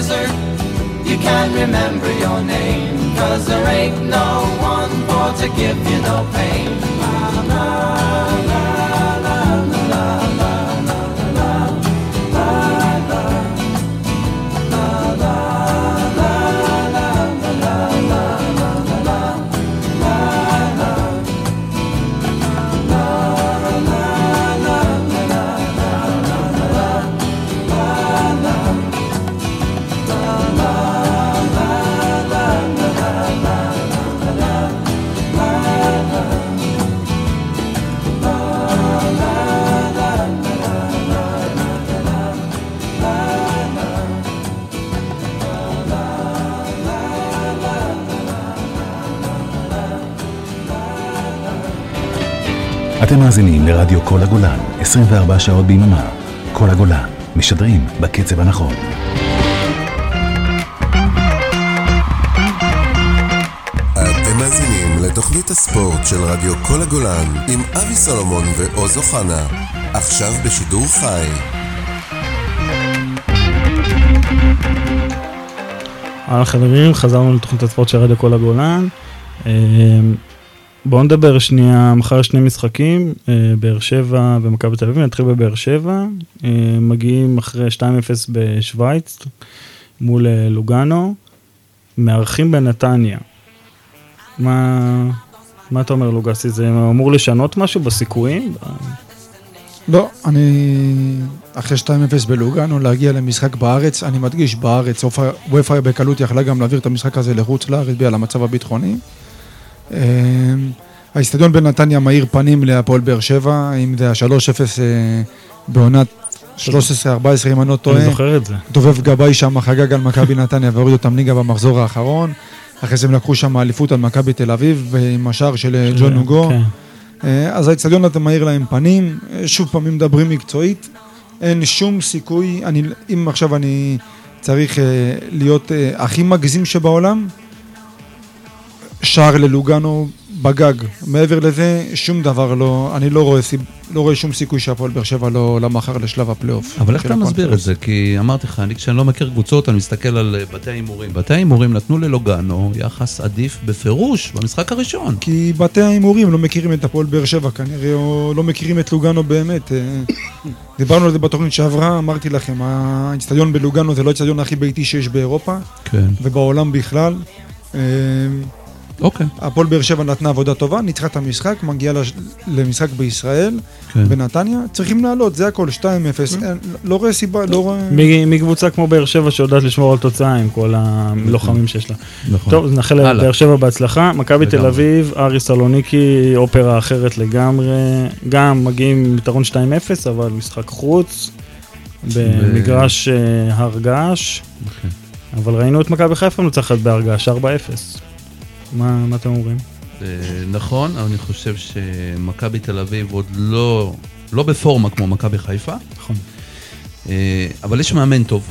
I: desert, you can't remember your name. Cause there ain't no one for to give you no pain. La, la, la,
J: אתם מאזינים לרדיו כל הגולן, 24 שעות ביממה. כל הגולן, משדרים בקצב הנכון.
A: אתם מאזינים לתוכנית הספורט של רדיו כל הגולן עם אבי סולומון ועוז אוחנה, עכשיו בשידור חי.
C: אהלן חברים, חזרנו לתוכנית הספורט של רדיו כל הגולן. בואו נדבר שנייה, מחר שני משחקים, אה, באר שבע ומכבי תל אביב, נתחיל בבאר שבע, אה, מגיעים אחרי 2-0 בשוויץ מול אה, לוגאנו, מארחים בנתניה. מה, מה אתה אומר לוגסי, זה אמור לשנות משהו בסיכויים?
E: לא, אני... אחרי 2-0 בלוגנו, להגיע למשחק בארץ, אני מדגיש, בארץ, וופא בקלות יכלה גם להעביר את המשחק הזה לחוץ לארץ בגלל המצב הביטחוני. אה, האיצטדיון בנתניה מאיר פנים להפועל באר שבע, אם זה ה-3-0 אה, בעונת 13-14, אם אני לא טועה.
C: אני זוכר את זה.
E: דובב גבאי שם חגג על מכבי נתניה והוריד אותם ליגה במחזור האחרון. אחרי זה הם לקחו שם אליפות על מכבי תל אביב עם השער של אה, ג'ון נוגו.
C: כן.
E: אה, אז האיצטדיון הזה מאיר להם פנים, שוב פעמים מדברים מקצועית, אין שום סיכוי, אני, אם עכשיו אני צריך להיות הכי מגזים שבעולם, שער ללוגנו בגג. מעבר לזה, שום דבר לא, אני לא רואה, לא רואה שום סיכוי שהפועל באר שבע לא, לא מחר לשלב הפלייאוף.
D: אבל איך אתה מסביר את. זה? כי אמרתי לך, אני כשאני לא מכיר קבוצות, אני מסתכל על אה, בתי ההימורים. בתי ההימורים נתנו ללוגנו יחס עדיף בפירוש במשחק הראשון.
E: כי בתי ההימורים לא מכירים את הפועל באר שבע כנראה, או לא מכירים את לוגנו באמת. אה, דיברנו על זה בתוכנית שעברה, אמרתי לכם, האיצטדיון בלוגנו זה לא האיצטדיון הכי ביתי שיש באירופה,
D: כן.
E: ובעולם בכלל.
D: אוקיי.
E: הפועל באר שבע נתנה עבודה טובה, ניצחה את המשחק, מגיעה לש- למשחק בישראל,
D: כן.
E: בנתניה, צריכים לעלות, זה הכל, 2-0, אין- לא רואה סיבה, לא רואה...
C: מקבוצה כמו באר שבע שיודעת לשמור על תוצאה עם כל הלוחמים שיש לה.
D: נכון.
C: טוב, נאחל. לבאר שבע בהצלחה. מכבי תל. אביב, ארי סלוניקי, אופרה אחרת לגמרי. גם מגיעים עם יתרון 2-0, אבל משחק חוץ, במגרש אה, הר געש.
D: אוקיי.
C: אבל ראינו את מכבי חיפה מנצחת בהר געש 4-0. מה מה אתם אומרים?
D: אה, נכון, אבל אני חושב שמכבי תל אביב עוד לא, לא בפורמה כמו מכבי חיפה.
C: נכון.
D: אה, אבל יש מאמן טוב.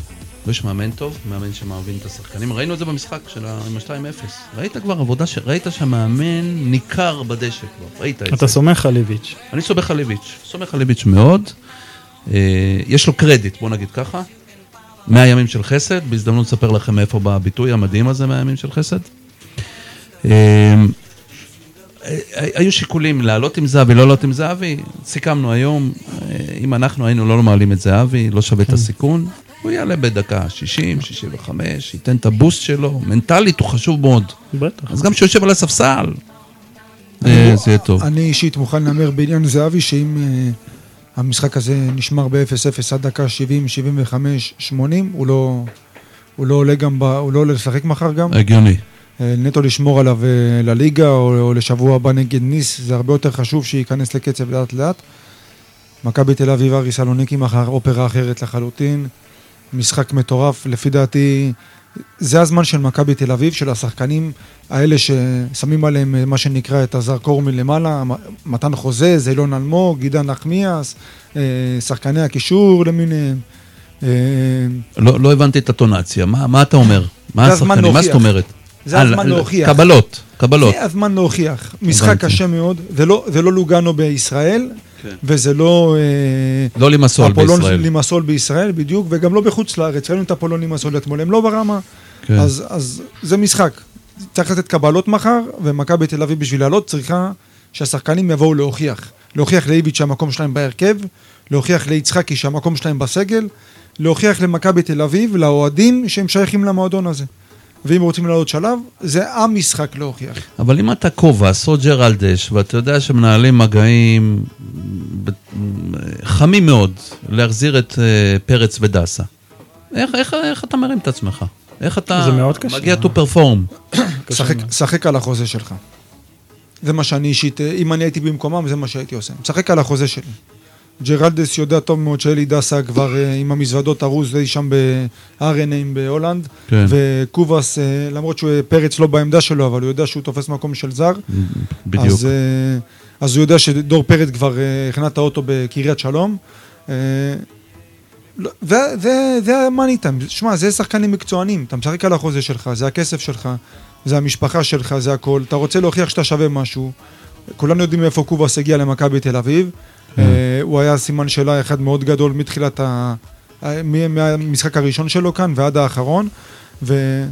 D: יש מאמן טוב, מאמן שמאבין את השחקנים. ראינו את זה במשחק של ה- עם ה-2-0. ראית כבר עבודה, ש... ראית שהמאמן ניכר בדשא כבר, ראית את זה.
C: אתה סומך על איביץ'.
D: אני סומך על איביץ', סומך על איביץ' מאוד. אה, יש לו קרדיט, בוא נגיד ככה. 100 ימים של חסד, בהזדמנות לספר לכם מאיפה בא הביטוי המדהים הזה, 100 ימים של חסד. אה, היו שיקולים לעלות עם זהבי, לא לעלות עם זהבי, סיכמנו היום, אה, אם אנחנו היינו לא מעלים את זהבי, לא שווה את הסיכון, הוא יעלה בדקה 60, 65, ייתן את הבוסט שלו, מנטלית הוא חשוב מאוד.
C: בטח.
D: אז גם כשהוא יושב על הספסל, אה, זה יהיה טוב.
E: אני אישית מוכן להמר בעניין זהבי, שאם אה, המשחק הזה נשמר ב-0-0 עד דקה 70, 75, 80, הוא לא, הוא לא עולה גם, ב, הוא לא עולה לשחק מחר גם.
D: הגיוני.
E: אה, נטו לשמור עליו אה, לליגה, או, או לשבוע הבא נגד ניס, זה הרבה יותר חשוב שייכנס לקצב לאט לאט. מכבי תל אביב, ארי סלוניקי מחר, אופרה אחרת לחלוטין. משחק מטורף, לפי דעתי, זה הזמן של מכבי תל אביב, של השחקנים האלה ששמים עליהם אה, מה שנקרא את הזרקור מלמעלה, מתן חוזה, זילון אלמוג, עידן נחמיאס, שחקני הקישור למיניהם.
D: לא, לא הבנתי את הטונציה, מה, מה אתה אומר? מה השחקנים? מה זאת. אומרת?
E: זה
D: אה,
E: הזמן להוכיח.
D: קבלות, קבלות.
E: זה הזמן להוכיח. משחק
D: הבנתי.
E: קשה מאוד, זה לא, זה לא לוגנו בישראל,
D: כן.
E: וזה לא... אה,
D: לא לימסול
E: אפולון
D: בישראל.
E: לימסול בישראל, בדיוק, וגם לא בחוץ לארץ. ראינו את אפולון לימסול אתמול, הם לא ברמה.
D: כן.
E: אז, אז זה משחק. צריך לתת קבלות מחר, ומכבי תל אביב בשביל לעלות צריכה שהשחקנים יבואו להוכיח. להוכיח לאיביץ' שהמקום שלהם בהרכב, להוכיח ליצחקי שהמקום שלהם בסגל, להוכיח למכבי תל אביב, לאוהדים, שהם שייכים למועדון הזה. ואם רוצים לעלות שלב, זה המשחק להוכיח.
D: אבל אם אתה קובס או ג'רלדש, ואתה יודע שמנהלים מגעים חמים מאוד להחזיר את אה, פרץ ודסה, איך, איך, איך אתה מרים את עצמך? איך אתה
C: זה מאוד קשה.
D: מגיע to perform?
E: שחק, שחק על החוזה שלך. זה מה שאני אישית, אה, אם אני הייתי במקומם, זה מה שהייתי עושה. משחק על החוזה שלי. ג'רלדס יודע טוב מאוד שאלי דסה כבר אה, עם המזוודות ארוז אי שם ב-RNA בהולנד.
D: כן.
E: וקובאס, אה, למרות שפרץ לא בעמדה שלו, אבל הוא יודע שהוא תופס מקום של זר.
D: בדיוק.
E: אז, אה, אז הוא יודע שדור פרץ כבר אה, הכנה את האוטו בקריית שלום. אה, לא, זה- זה- זה המאני טיים. שמע, זה שחקנים מקצוענים. אתה משחק על החוזה שלך, זה הכסף שלך, זה המשפחה שלך, זה הכל. אתה רוצה להוכיח שאתה שווה משהו. כולנו יודעים מאיפה קובאס הגיע למכבי תל אביב.
D: כן.
E: אה, הוא היה סימן שאלה אחד מאוד גדול מתחילת ה... ה- מ- מהמשחק הראשון שלו כאן ועד האחרון. ו...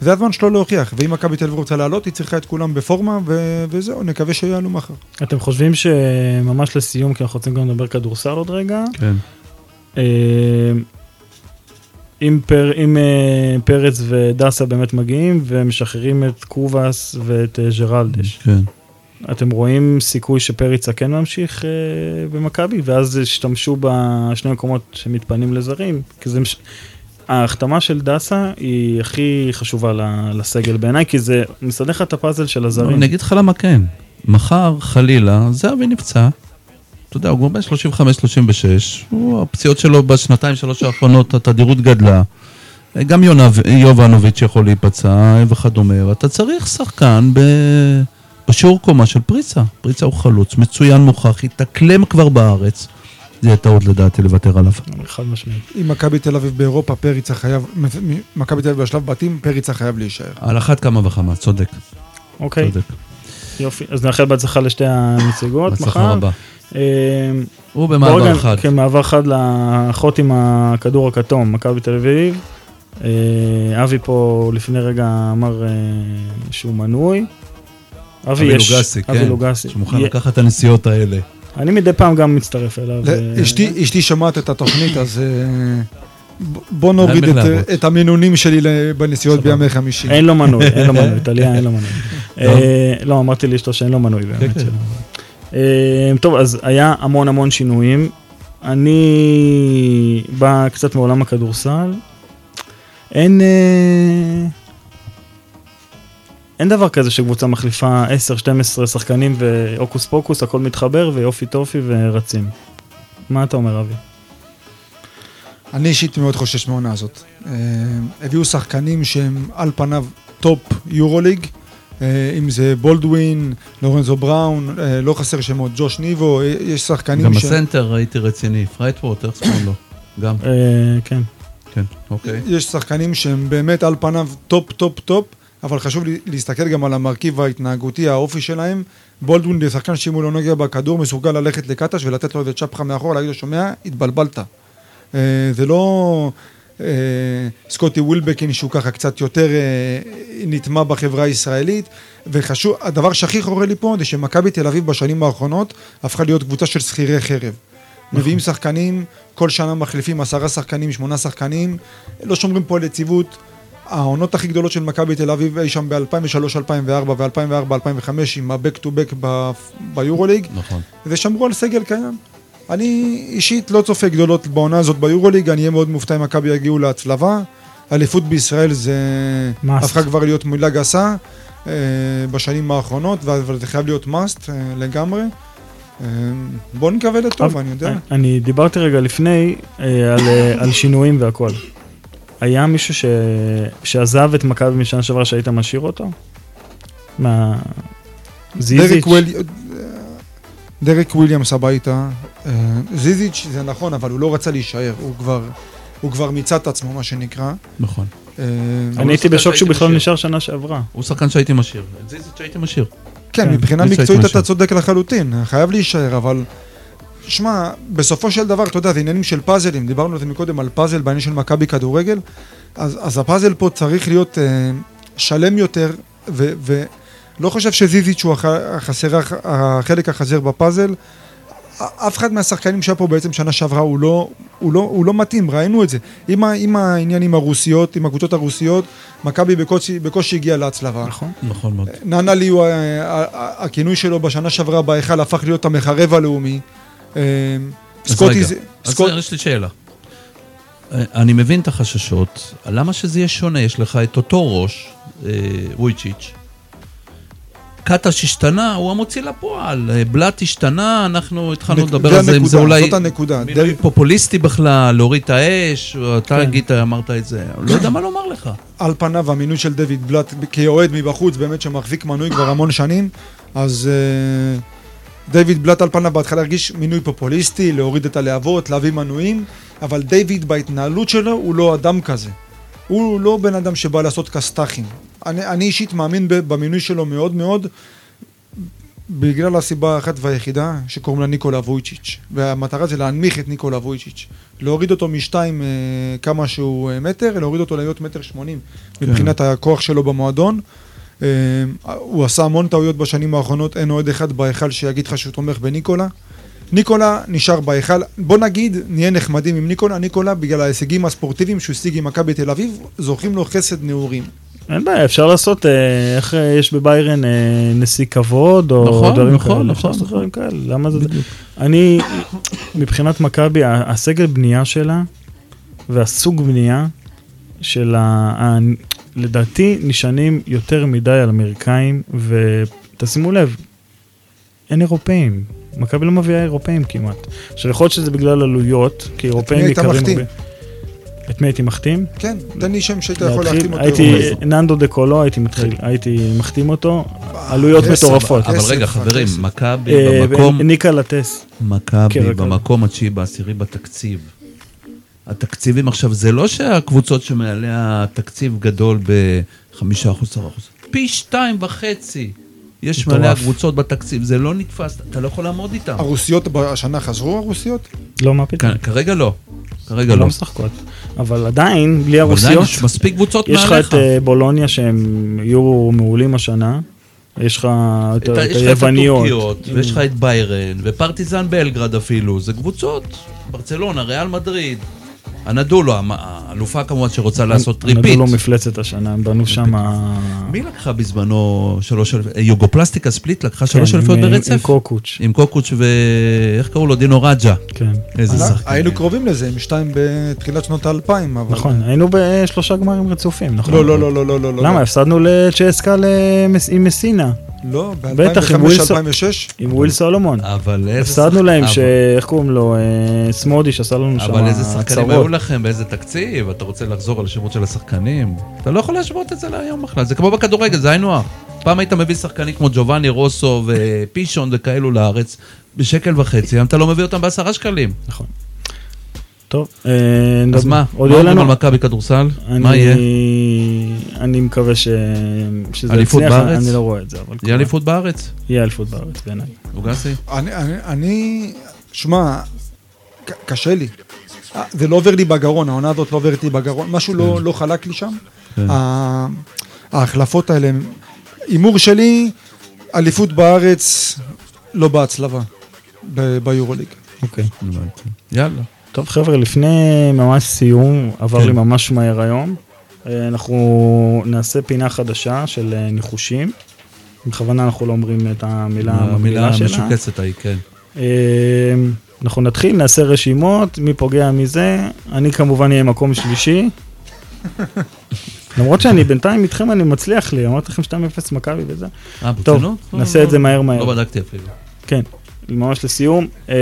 E: זה הזמן שלו להוכיח, ואם מכבי תל אביב רוצה לעלות, היא צריכה את כולם בפורמה, ו... וזהו, נקווה שיעלו מחר.
C: אתם חושבים שממש לסיום, כי אנחנו רוצים גם לדבר כדורסל עוד רגע,
D: כן.
C: אה, אם, פר, אם אה, פרץ ודסה באמת מגיעים ומשחררים את קובאס ואת אה, ג'רלדש,
D: כן.
C: אתם רואים סיכוי שפריצה כן ממשיך אה, במכבי, ואז השתמשו בשני מקומות שמתפנים לזרים, כי זה... מש... ההחתמה של דסה היא הכי חשובה לסגל בעיניי, כי זה מסדר לך את הפאזל של הזרים.
D: אני אגיד לך למה כן. מחר, חלילה, זהבי נפצע. אתה יודע, הוא כבר בן 35-36, הוא- הפציעות שלו בשנתיים, שלוש האחרונות, התדירות גדלה. גם יובנוביץ' יכול להיפצע וכדומה, אתה צריך שחקן ב... בשיעור קומה של פריצה. פריצה הוא חלוץ, מצוין מוכח, התאקלם כבר בארץ. זה יהיה טעות לדעתי לוותר עליו.
C: חד משמעית.
E: אם מכבי תל אביב באירופה, פריצה חייב, מכבי תל אביב בשלב בתים, פריצה חייב להישאר.
D: על אחת כמה וכמה, צודק.
C: אוקיי,
D: צודק.
C: יופי. אז נאחל בהצלחה לשתי הנציגות מחר.
D: בהצלחה רבה.
C: אה,
D: הוא במעבר אחד.
C: כן, מעבר חד לאחות עם הכדור הכתום, מכבי תל אביב. אה, אבי פה לפני רגע אמר אה, שהוא מנוי. אבי
D: אבי
C: יש,
D: לוגסי,
C: אבי
D: כן,
C: לוגסי.
D: שמוכן
C: יה-
D: לקחת את הנסיעות האלה.
C: אני מדי פעם גם מצטרף אליו. אה,
E: אשתי, אשתי שומעת את התוכנית, אז אה, בוא נוריד את. את המינונים שלי בנסיעות בימי חמישי.
C: אין לו מנוי, אין לו מנוי, טליה אין לו מנוי. אה, לא, אמרתי לאשתו שאין לו מנוי באמת.
D: כן.
C: אה, טוב, אז היה המון המון שינויים. אני בא קצת מעולם הכדורסל. אין... אין דבר כזה שקבוצה מחליפה 10-12 שחקנים והוקוס פוקוס, הכל מתחבר ויופי טופי ורצים. מה אתה אומר, אבי?
E: אני אישית מאוד חושש מהעונה הזאת. אה, הביאו שחקנים שהם על פניו טופ יורוליג, אה, אם זה בולדווין, לורנזו בראון, אה, לא חסר שמות, ג'וש ניבו, יש שחקנים
D: גם
E: ש...
D: הסנטר היותר רציני, פרייטוורד, איך קוראים לו? גם,
C: כן.
D: כן, אוקיי.
E: יש שחקנים שהם באמת על פניו טופ, טופ, טופ, אבל חשוב להסתכל גם על המרכיב ההתנהגותי, האופי שלהם. בולדווין זה שחקן שאם הוא לא נוגע בכדור, מסוגל ללכת לקטש ולתת לו איזה צ'פחה מאחור, להגיד לו, שומע, התבלבלת. אה, זה לא אה, סקוטי ווילבקין שהוא ככה קצת יותר אה, נטמע בחברה הישראלית, וחשוב, הדבר שהכי חורה לי פה זה שמכבי תל אביב בשנים האחרונות הפכה להיות קבוצה של שכירי חרב. מביאים שחקנים, כל שנה מחליפים עשרה שחקנים, שמונה שחקנים, לא שומרים פה על יציבות. העונות הכי גדולות של מכבי תל אביב אי שם ב-2003-2004 ו-2004-2005 עם ה-back to back ביורוליג,
D: נכון.
E: ושמרו על סגל קיים. אני אישית לא צופה גדולות בעונה הזאת ביורוליג, אני אהיה מאוד מופתע אם מכבי יגיעו להצלבה. אליפות בישראל זה
C: Must.
E: הפכה כבר להיות מילה גסה אה, בשנים האחרונות, אבל זה חייב להיות must אה, לגמרי. אה, בואו נקווה לטוב, אני יודע.
C: אני דיברתי רגע לפני אה, על, אה, על שינויים והכל. היה מישהו ש... שעזב את מכבי משנה שעברה שהיית משאיר אותו? מה... זיזיץ'?
E: דריק וויליאמס הביתה. אה, זיזיץ' זה נכון, אבל הוא לא רצה להישאר, הוא כבר, הוא כבר מיצה את עצמו, מה שנקרא.
D: נכון.
E: אה,
C: אני הייתי בשוק שהוא בכלל. נשאר שנה שעברה.
D: הוא שחקן שהייתי משאיר. את זיזיץ' שהייתי משאיר.
E: כן,
C: כן,
E: מבחינה מקצועית. אתה צודק לחלוטין, חייב להישאר, אבל... שמע, בסופו של דבר, אתה יודע, זה עניינים של פאזלים, דיברנו על זה מקודם, על פאזל בעניין של מכבי כדורגל, אז, אז הפאזל פה צריך להיות אה, שלם יותר, ולא חושב שזיזיץ' הוא הח- החסר, החלק החסר בפאזל. אף אחד מהשחקנים שהיה פה בעצם שנה שעברה הוא לא, הוא לא, הוא לא מתאים, ראינו את זה. עם, ה- עם העניין עם הרוסיות, עם הקבוצות הרוסיות, מכבי בקושי, בקושי הגיעה להצלבה.
C: נכון.
D: נכון מאוד.
E: ננה לי הוא, ה- ה- ה- הכינוי שלו בשנה שעברה בהיכל הפך להיות המחרב הלאומי.
D: אז
E: סקוטי זה...
D: אז יש לי שאלה. אה, אני מבין את החששות, למה שזה יהיה שונה? יש לך את אותו ראש, אה, וויצ'יץ'. קטש השתנה, הוא המוציא לפועל. אה, בלאט השתנה, אנחנו התחלנו
E: נק-
D: לדבר על זה, אם זה אולי
E: זאת הנקודה.
D: מינוי
E: דרך-
D: פופוליסטי בכלל, להוריד את האש, אתה
C: כן.
D: הגית, אמרת את זה, לא יודע מה לומר לך.
E: על פניו המינוי של דויד בלאט כאוהד מבחוץ, באמת שמחזיק מנוי כבר המון שנים, אז דיוויד בלאט על פניו בהתחלה הרגיש מינוי פופוליסטי, להוריד את הלהבות, להביא מנויים, אבל דיוויד בהתנהלות שלו הוא לא אדם כזה. הוא לא בן אדם שבא לעשות כסת"חים. אני, אני אישית מאמין במינוי שלו מאוד מאוד, בגלל הסיבה האחת והיחידה שקוראים לה ניקולה וויצ'יץ'. והמטרה זה להנמיך את ניקולה וויצ'יץ'. להוריד אותו משתיים אה, כמה שהוא אה, מטר, להוריד אותו להיות מטר שמונים מבחינת הכוח שלו במועדון. אה, הוא עשה המון טעויות בשנים האחרונות, אין אוהד אחד בהיכל שיגיד לך שהוא תומך בניקולה. ניקולה נשאר בהיכל, בוא נגיד, נהיה נחמדים עם ניקולה, ניקולה בגלל ההישגים הספורטיביים שהוא השיג עם מכבי תל אביב, זוכים לו חסד נעורים.
C: אין בעיה, אפשר לעשות, אה, איך אה, יש בביירן אה, נשיא כבוד, או
D: נכון,
C: דברים
D: נכון,
C: כאלה.
D: נכון, נכון.
C: דברים כאלה, למה זה... אני, מבחינת מכבי, הסגל בנייה שלה, והסוג בנייה של ה... לדעתי נשענים יותר מדי על אמריקאים, ותשימו לב, אין אירופאים. מכבי לא מביאה אירופאים כמעט. עכשיו, יכול להיות שזה בגלל עלויות, כי אירופאים יקרים? הרבה. את מי הייתי מחתים?
E: כן, תן לי שם שאתה יכול
C: להתחיל-
E: להחתים אותו.
C: הייתי,
E: אירופאי.
C: ננדו דה קולו, הייתי מתחיל, הייתי מחתים אותו, עלויות
E: כסף,
C: מטורפות.
D: אבל
E: כסף,
D: רגע, חברים,
E: כסף.
D: מכבי
C: אה,
D: במקום...
C: ניקה לטס.
D: מכבי
C: קרק
D: במקום התשיעי בעשירי בתקציב. התקציבים עכשיו, זה לא שהקבוצות שמעליה התקציב גדול בחמישה אחוז, עשרה אחוז. פי שתיים וחצי. יש. מלא קבוצות בתקציב, זה לא נתפס, אתה לא יכול לעמוד איתם.
E: הרוסיות השנה חזרו הרוסיות?
C: לא, מה פתאום?
D: כרגע לא. כרגע
C: לא
D: לא.
C: משחקות. אבל עדיין, בלי
D: אבל עדיין
C: הרוסיות,
D: יש מספיק קבוצות
C: יש לך
D: מעליך.
C: את אה, בולוניה שהם יהיו מעולים השנה. יש לך את
D: את ה-
C: את
D: יש לך את
C: היווניות.
D: הטורקיות, ויש לך את ביירן, ופרטיזן בלגרד אפילו, זה קבוצות. ברצלונה, ריאל מדריד. אנאדולו, האלופה כמובן שרוצה לעשות repeat.
C: אנאדולו מפלצת השנה, הם בנו שם...
D: מי לקחה בזמנו שלוש אליפויות? יוגופלסטיקה ספליט לקחה שלוש
C: כן,
D: אליפויות
C: עם-
D: ברצף?
C: עם קוקוץ'.
D: עם קוקוץ' ו... איך קראו לו? דינו רג'ה.
C: כן.
D: איזה
E: אנחנו-
D: שחקן.
E: היינו קרובים לזה, עם שתיים בתחילת שנות האלפיים, אבל...
C: נכון, היינו בשלושה גמרים רצופים, נכון?
E: לא, לא, לא, לא, לא, לא. לא.
C: למה? הפסדנו לצ'סקה עם מסינה,
E: לא,
C: בטח, עם ווילסון.
E: ב-2005-2006.
C: עם וויל סולומון.
D: אבל איזה
C: הפסדנו להם,
D: אבל-
C: ש... איך קוראים לו? אה, סמודיש עשה לנו שם
D: אבל איזה שחקנים
C: הצהרות.
D: היו לכם, באיזה תקציב, אתה רוצה לחזור על השמות של השחקנים? אתה לא יכול להשוות את זה להיום בכלל, זה כמו בכדורגל, זה היינו הך. פעם היית מביא שחקנים כמו ג'ובאני רוסו ופישון וכאלו לארץ בשקל וחצי, היום אתה לא מביא אותם בעשרה שקלים.
C: נכון. טוב, אה,
D: אז מה?
C: עוד
D: מה
C: יהיה
D: אומרים
C: לנו?
D: על מכבי כדורסל?
C: אני-
D: מה יהיה?
C: אני מקווה ש... שזה
D: אליפות
C: יצליח,
D: בארץ?
C: אני לא רואה את זה, אבל...
D: יהיה אליפות בארץ?
C: יהיה אליפות בארץ, בעיניי.
D: אוגסי?
E: אני, אני, אני, שמע, ק- קשה לי. אה, זה לא עובר לי בגרון, העונה הזאת לא עוברת לי בגרון, משהו לא, לא חלק לי שם.
D: כן.
E: ההחלפות האלה, הימור שלי, אליפות בארץ, לא בהצלבה, ביורוליג.
C: אוקיי.
D: הבנתי. יאללה.
C: טוב חבר'ה, לפני ממש סיום, עבר
D: כן.
C: לי ממש מהר היום. אה, אנחנו נעשה פינה חדשה של אה, ניחושים. בכוונה אנחנו לא אומרים את המילה
D: המילה
C: המגבילה שלה.
D: המשוקצת ההיא, כן.
C: אנחנו נתחיל, נעשה רשימות, מי פוגע מזה. אני כמובן אהיה מקום שלישי. למרות שאני בינתיים איתכם אני מצליח לי, אמרתי לכם 2-0 מכבי וזה.
D: אה,
C: טוב,
D: ברצינות? לא,
C: נעשה
D: לא,
C: את זה מהר מהר.
D: לא בדקתי אפילו.
C: כן, ממש לסיום. אה,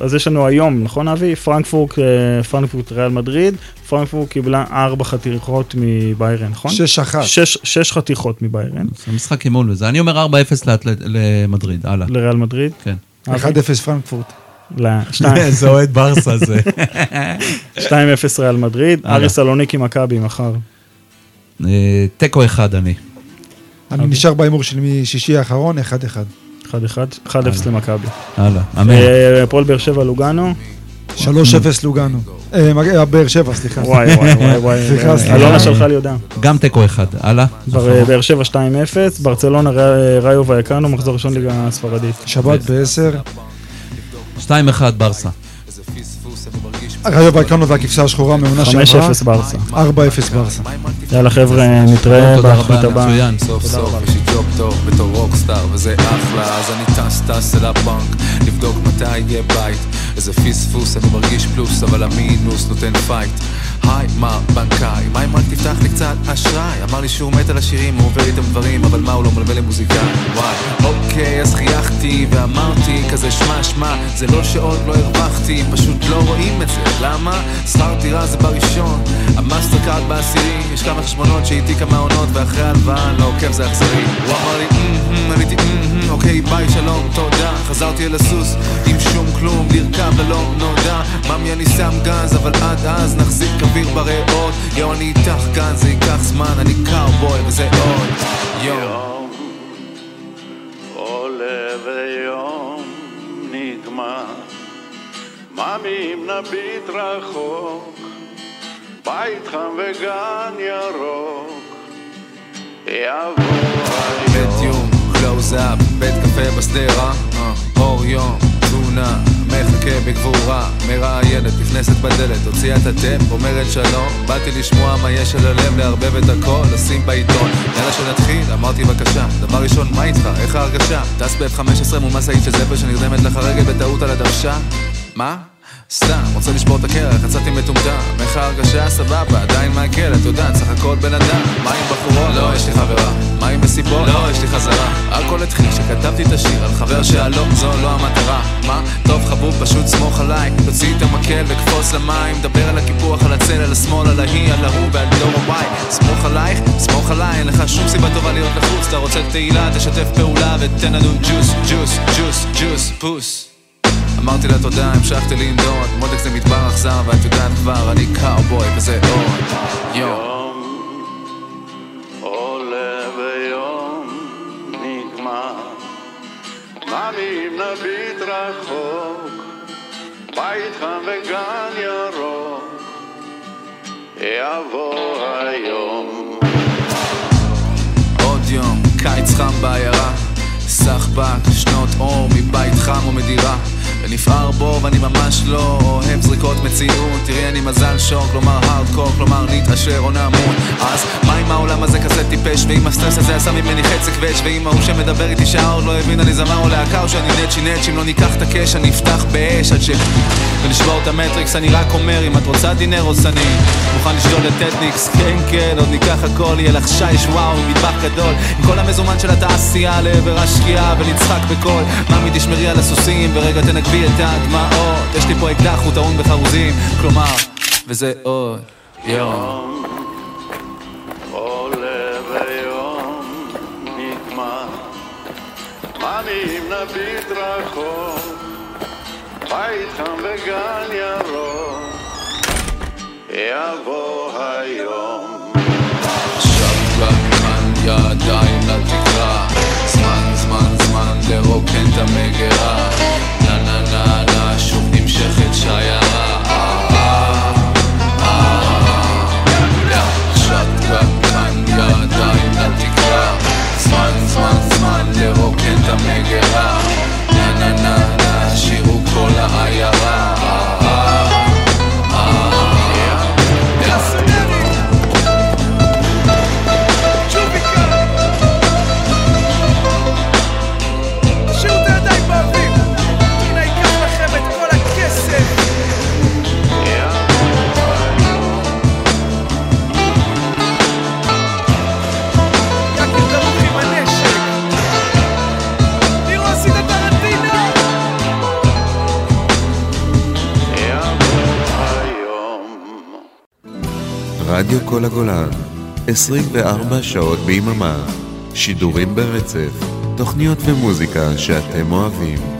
C: אז יש לנו היום, נכון אבי? פרנקפורט, אה, פרנקפורט ריאל מדריד. פרנקפורט קיבלה ארבע חתיכות מביירן, נכון?
E: שש אחת.
C: שש, שש חתיכות מביירן
D: זה משחק אימון וזה. אני אומר 4-0 לאתלט- למדריד, הלאה.
C: לריאל מדריד.
D: כן.
C: אבי?
E: 1-0 פרנקפורט.
C: לא,
D: זה אוהד ברסה זה.
C: 2-0 ריאל מדריד. ארי סלוניקי מכבי מחר.
D: אה, תיקו אחד אני.
E: אני נשאר בהימור שלי משישי האחרון, 1-1.
C: 1-1, 1-0 למכבי.
D: הלאה, אמן.
C: אה, הפועל באר שבע לוגנו.
E: 3-0 לוגנו. אה, באר שבע, סליחה.
C: וואי וואי וואי.
E: סליחה, סליחה.
C: אלונה שלחה לי הודעה.
D: גם תיקו אחד, הלאה.
C: באר שבע 2-0, ברצלונה ראיו ויקנו, מחזור ראשון ליגה הספרדית.
E: שבת ב-10.
D: 2-1 ברסה.
E: ראיו ויקנו והכבשה השחורה מעונה
C: 5-0
E: שעברה.
C: ברסה.
E: 4-0 ברסה.
C: יאללה חבר'ה, נתראה
D: תודה רבה,
C: בתוכנית הבאה.
D: מצוין.
K: סוף סוף יש לי ג'וב טוב בתור rockstar וזה אחלה אז אני טס טס אל הבנק לבדוק מתי יהיה בית איזה פספוס אני מרגיש פלוס אבל המינוס נותן fight היי מר בנקאי? מה אם רק תפתח לי קצת אשראי? אמר לי שהוא מת על השירים הוא עובר איתם דברים אבל מה הוא לא מלווה למוזיקאי וואי. אוקיי אז חייכתי ואמרתי כזה שמע שמע זה לא שעוד לא הרווחתי פשוט לא רואים את זה. למה? שכר דירה זה בראשון. המאסטר קארד בעשירי יש כמה חשבונות שאיתי כמה עונות ואחרי הלוואה לא עוקב זה אכזרי. הוא אמר לי "אמ-אמ", עניתי "אמ-אמ", אוקיי ביי שלום תודה. חזרתי אל הסוס עם שום כלום לרכב ללא נודע. ממי אני שם גז אבל עד אז נחזיק אוויר בריאות. יואו אני איתך כאן זה ייקח זמן אני קאובוי וזה עוד. יום
L: עולה ויום נגמר, ממי אם נביט רחוק, בית חם וגן ירוק, יבוא
K: בית יום, קלוז קפה בשדרה, אור יום, תמונה, מחכה בגבורה, מראיינת, נכנסת בדלת, הוציאה את הטפ, אומרת שלום, באתי לשמוע מה יש על הלב, לערבב את הכל, לשים בעיתון. יאללה שנתחיל, אמרתי בבקשה, דבר ראשון, מה איתך? איך ההרגשה? טס ב-F-15 מול משאית של זפר שנרדמת לך רגל בטעות על הדוושה? מה? סתם, רוצה לשבור את הקרח, יצאתי מטומטם. איך ההרגשה? סבבה, עדיין מעכל, את יודעת, סך הכל בן אדם. מה עם בחורות? לא, יש לי חברה. מה עם מסיבות? לא, יש לי חזרה. הכל התחיל כשכתבתי את השיר על חבר שהלום, זו לא המטרה. מה? טוב חבוב, פשוט סמוך עליי. תוציא את המקל וקפוץ למים. דבר על הקיפוח, על הצל, על השמאל, על ההיא, על ההוא ועל דור הוואי. סמוך עלייך, סמוך עליי, אין לך שום סיבה טובה להיות לחוץ. אתה רוצה תהילה, תשתף פעולה ותן לנו ג'וס, ג'וס, ג'וס, ג'וס, פוס אמרתי לה תודה, המשכתי לנדוד, מותק זה מדבר אכזר, ואת יודעת כבר, אני קאובוי וזה עוד יום.
L: עולה ויום נגמר. אם נביט רחוק, בית חם וגן ירוק, יבוא היום.
K: עוד יום, קיץ חם בעיירה, סחבק, שנות אור מבית חם ומדירה. ונפער בו ואני ממש לא אוהב זריקות מציאות. תראי אני מזל שוק, כלומר הארדקור, כלומר נתעשר או נמות אז מה אם העולם הזה? כזה טיפש ואם הסטרס הזה עשה ממני חצי קווץ' ואם ההוא שמדבר איתי שהאור לא הבין אני זמר או להקה או שאני נצ'י נצ' אם לא ניקח את הקש אני אפתח באש עד ש... ונשבור את המטריקס. אני רק אומר אם את רוצה דינר או סני מוכן לשתול את טטניקס כן כן עוד ניקח הכל יהיה לך שיש וואו מטבח גדול. עם כל המזומן של התעשייה לעבר השקיעה ונצחק בקול ממי תשמרי על הסוסים ורגע תנגבי את הדמעות. יש לי פה אקדח הוא טעון בחרוזים. כלומר וזה עוד יום.
L: אם נביט רחוק, בית חם וגן ירוק, יבוא היום.
K: כאן ידיים לתקרה. זמן זמן זמן לרוקן את המגירה נה נה שוב נמשכת שיירה אה, אה, אה. זמן זמן לרוקן את המגירה נה נה נה נה שירו כל העיירה
A: רדיו כל הגולן, 24 שעות ביממה, שידורים ברצף, תוכניות ומוזיקה שאתם אוהבים.